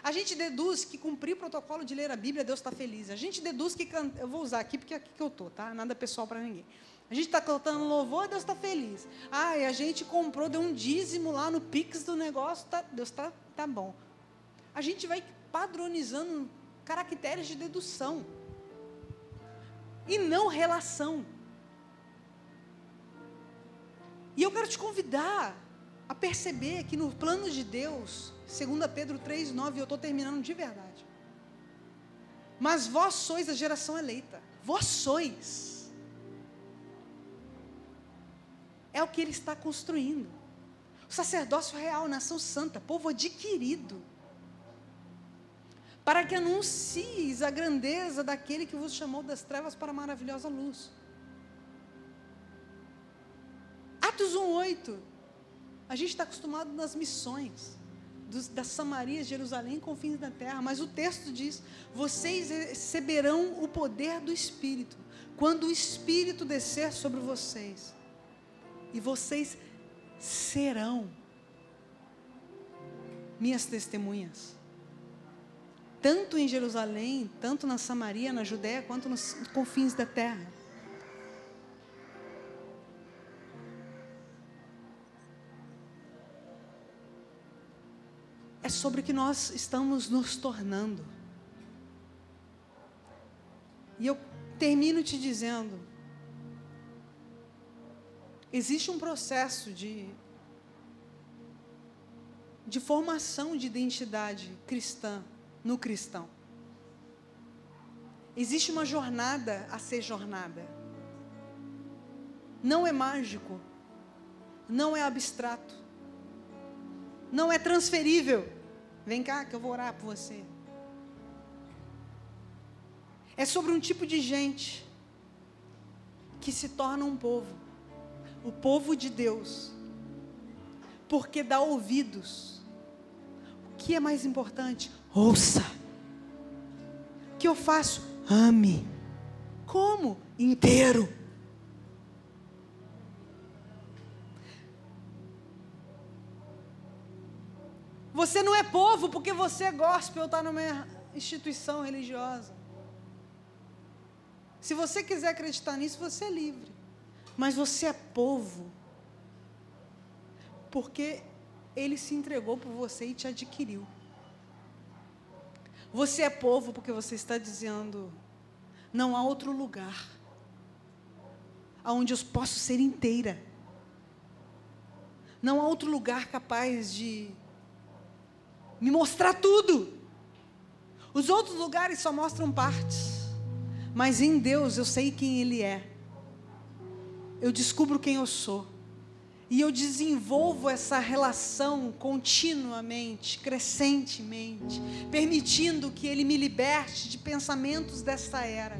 A gente deduz que cumprir o protocolo de ler a Bíblia, Deus está feliz. A gente deduz que. Eu vou usar aqui porque é aqui que eu estou, tá? Nada pessoal para ninguém. A gente está cantando louvor, Deus está feliz. Ah, e a gente comprou, deu um dízimo lá no Pix do negócio, tá, Deus está tá bom. A gente vai padronizando caracteres de dedução. E não relação. E eu quero te convidar a perceber que no plano de Deus, 2 Pedro 3, 9, eu estou terminando de verdade. Mas vós sois a geração eleita. Vós sois. É o que ele está construindo. O sacerdócio real, nação santa, povo adquirido. Para que anuncies a grandeza daquele que vos chamou das trevas para a maravilhosa luz. Atos 1,8. A gente está acostumado nas missões dos, da Samaria, Jerusalém, confins da terra. Mas o texto diz: vocês receberão o poder do Espírito, quando o Espírito descer sobre vocês e vocês serão minhas testemunhas. Tanto em Jerusalém, tanto na Samaria, na Judéia, quanto nos confins da terra. É sobre o que nós estamos nos tornando. E eu termino te dizendo: Existe um processo de, de formação de identidade cristã no cristão. Existe uma jornada a ser jornada. Não é mágico, não é abstrato, não é transferível. Vem cá que eu vou orar por você. É sobre um tipo de gente que se torna um povo o povo de Deus, porque dá ouvidos. O que é mais importante? Ouça. O que eu faço? Ame. Como? Inteiro. Você não é povo porque você é gospel está numa instituição religiosa. Se você quiser acreditar nisso, você é livre. Mas você é povo. Porque ele se entregou por você e te adquiriu. Você é povo porque você está dizendo: não há outro lugar aonde eu posso ser inteira. Não há outro lugar capaz de me mostrar tudo. Os outros lugares só mostram partes. Mas em Deus eu sei quem Ele é eu descubro quem eu sou. E eu desenvolvo essa relação continuamente, crescentemente, permitindo que Ele me liberte de pensamentos desta era,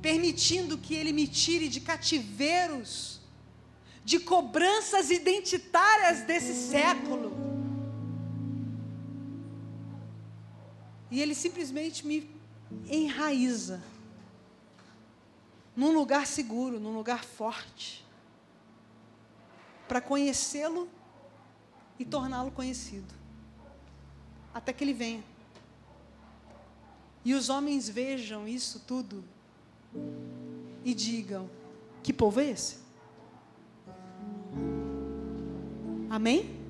permitindo que Ele me tire de cativeiros, de cobranças identitárias desse século. E Ele simplesmente me enraiza num lugar seguro, num lugar forte, para conhecê-lo e torná-lo conhecido, até que ele venha. E os homens vejam isso tudo e digam: que povo é esse? Amém?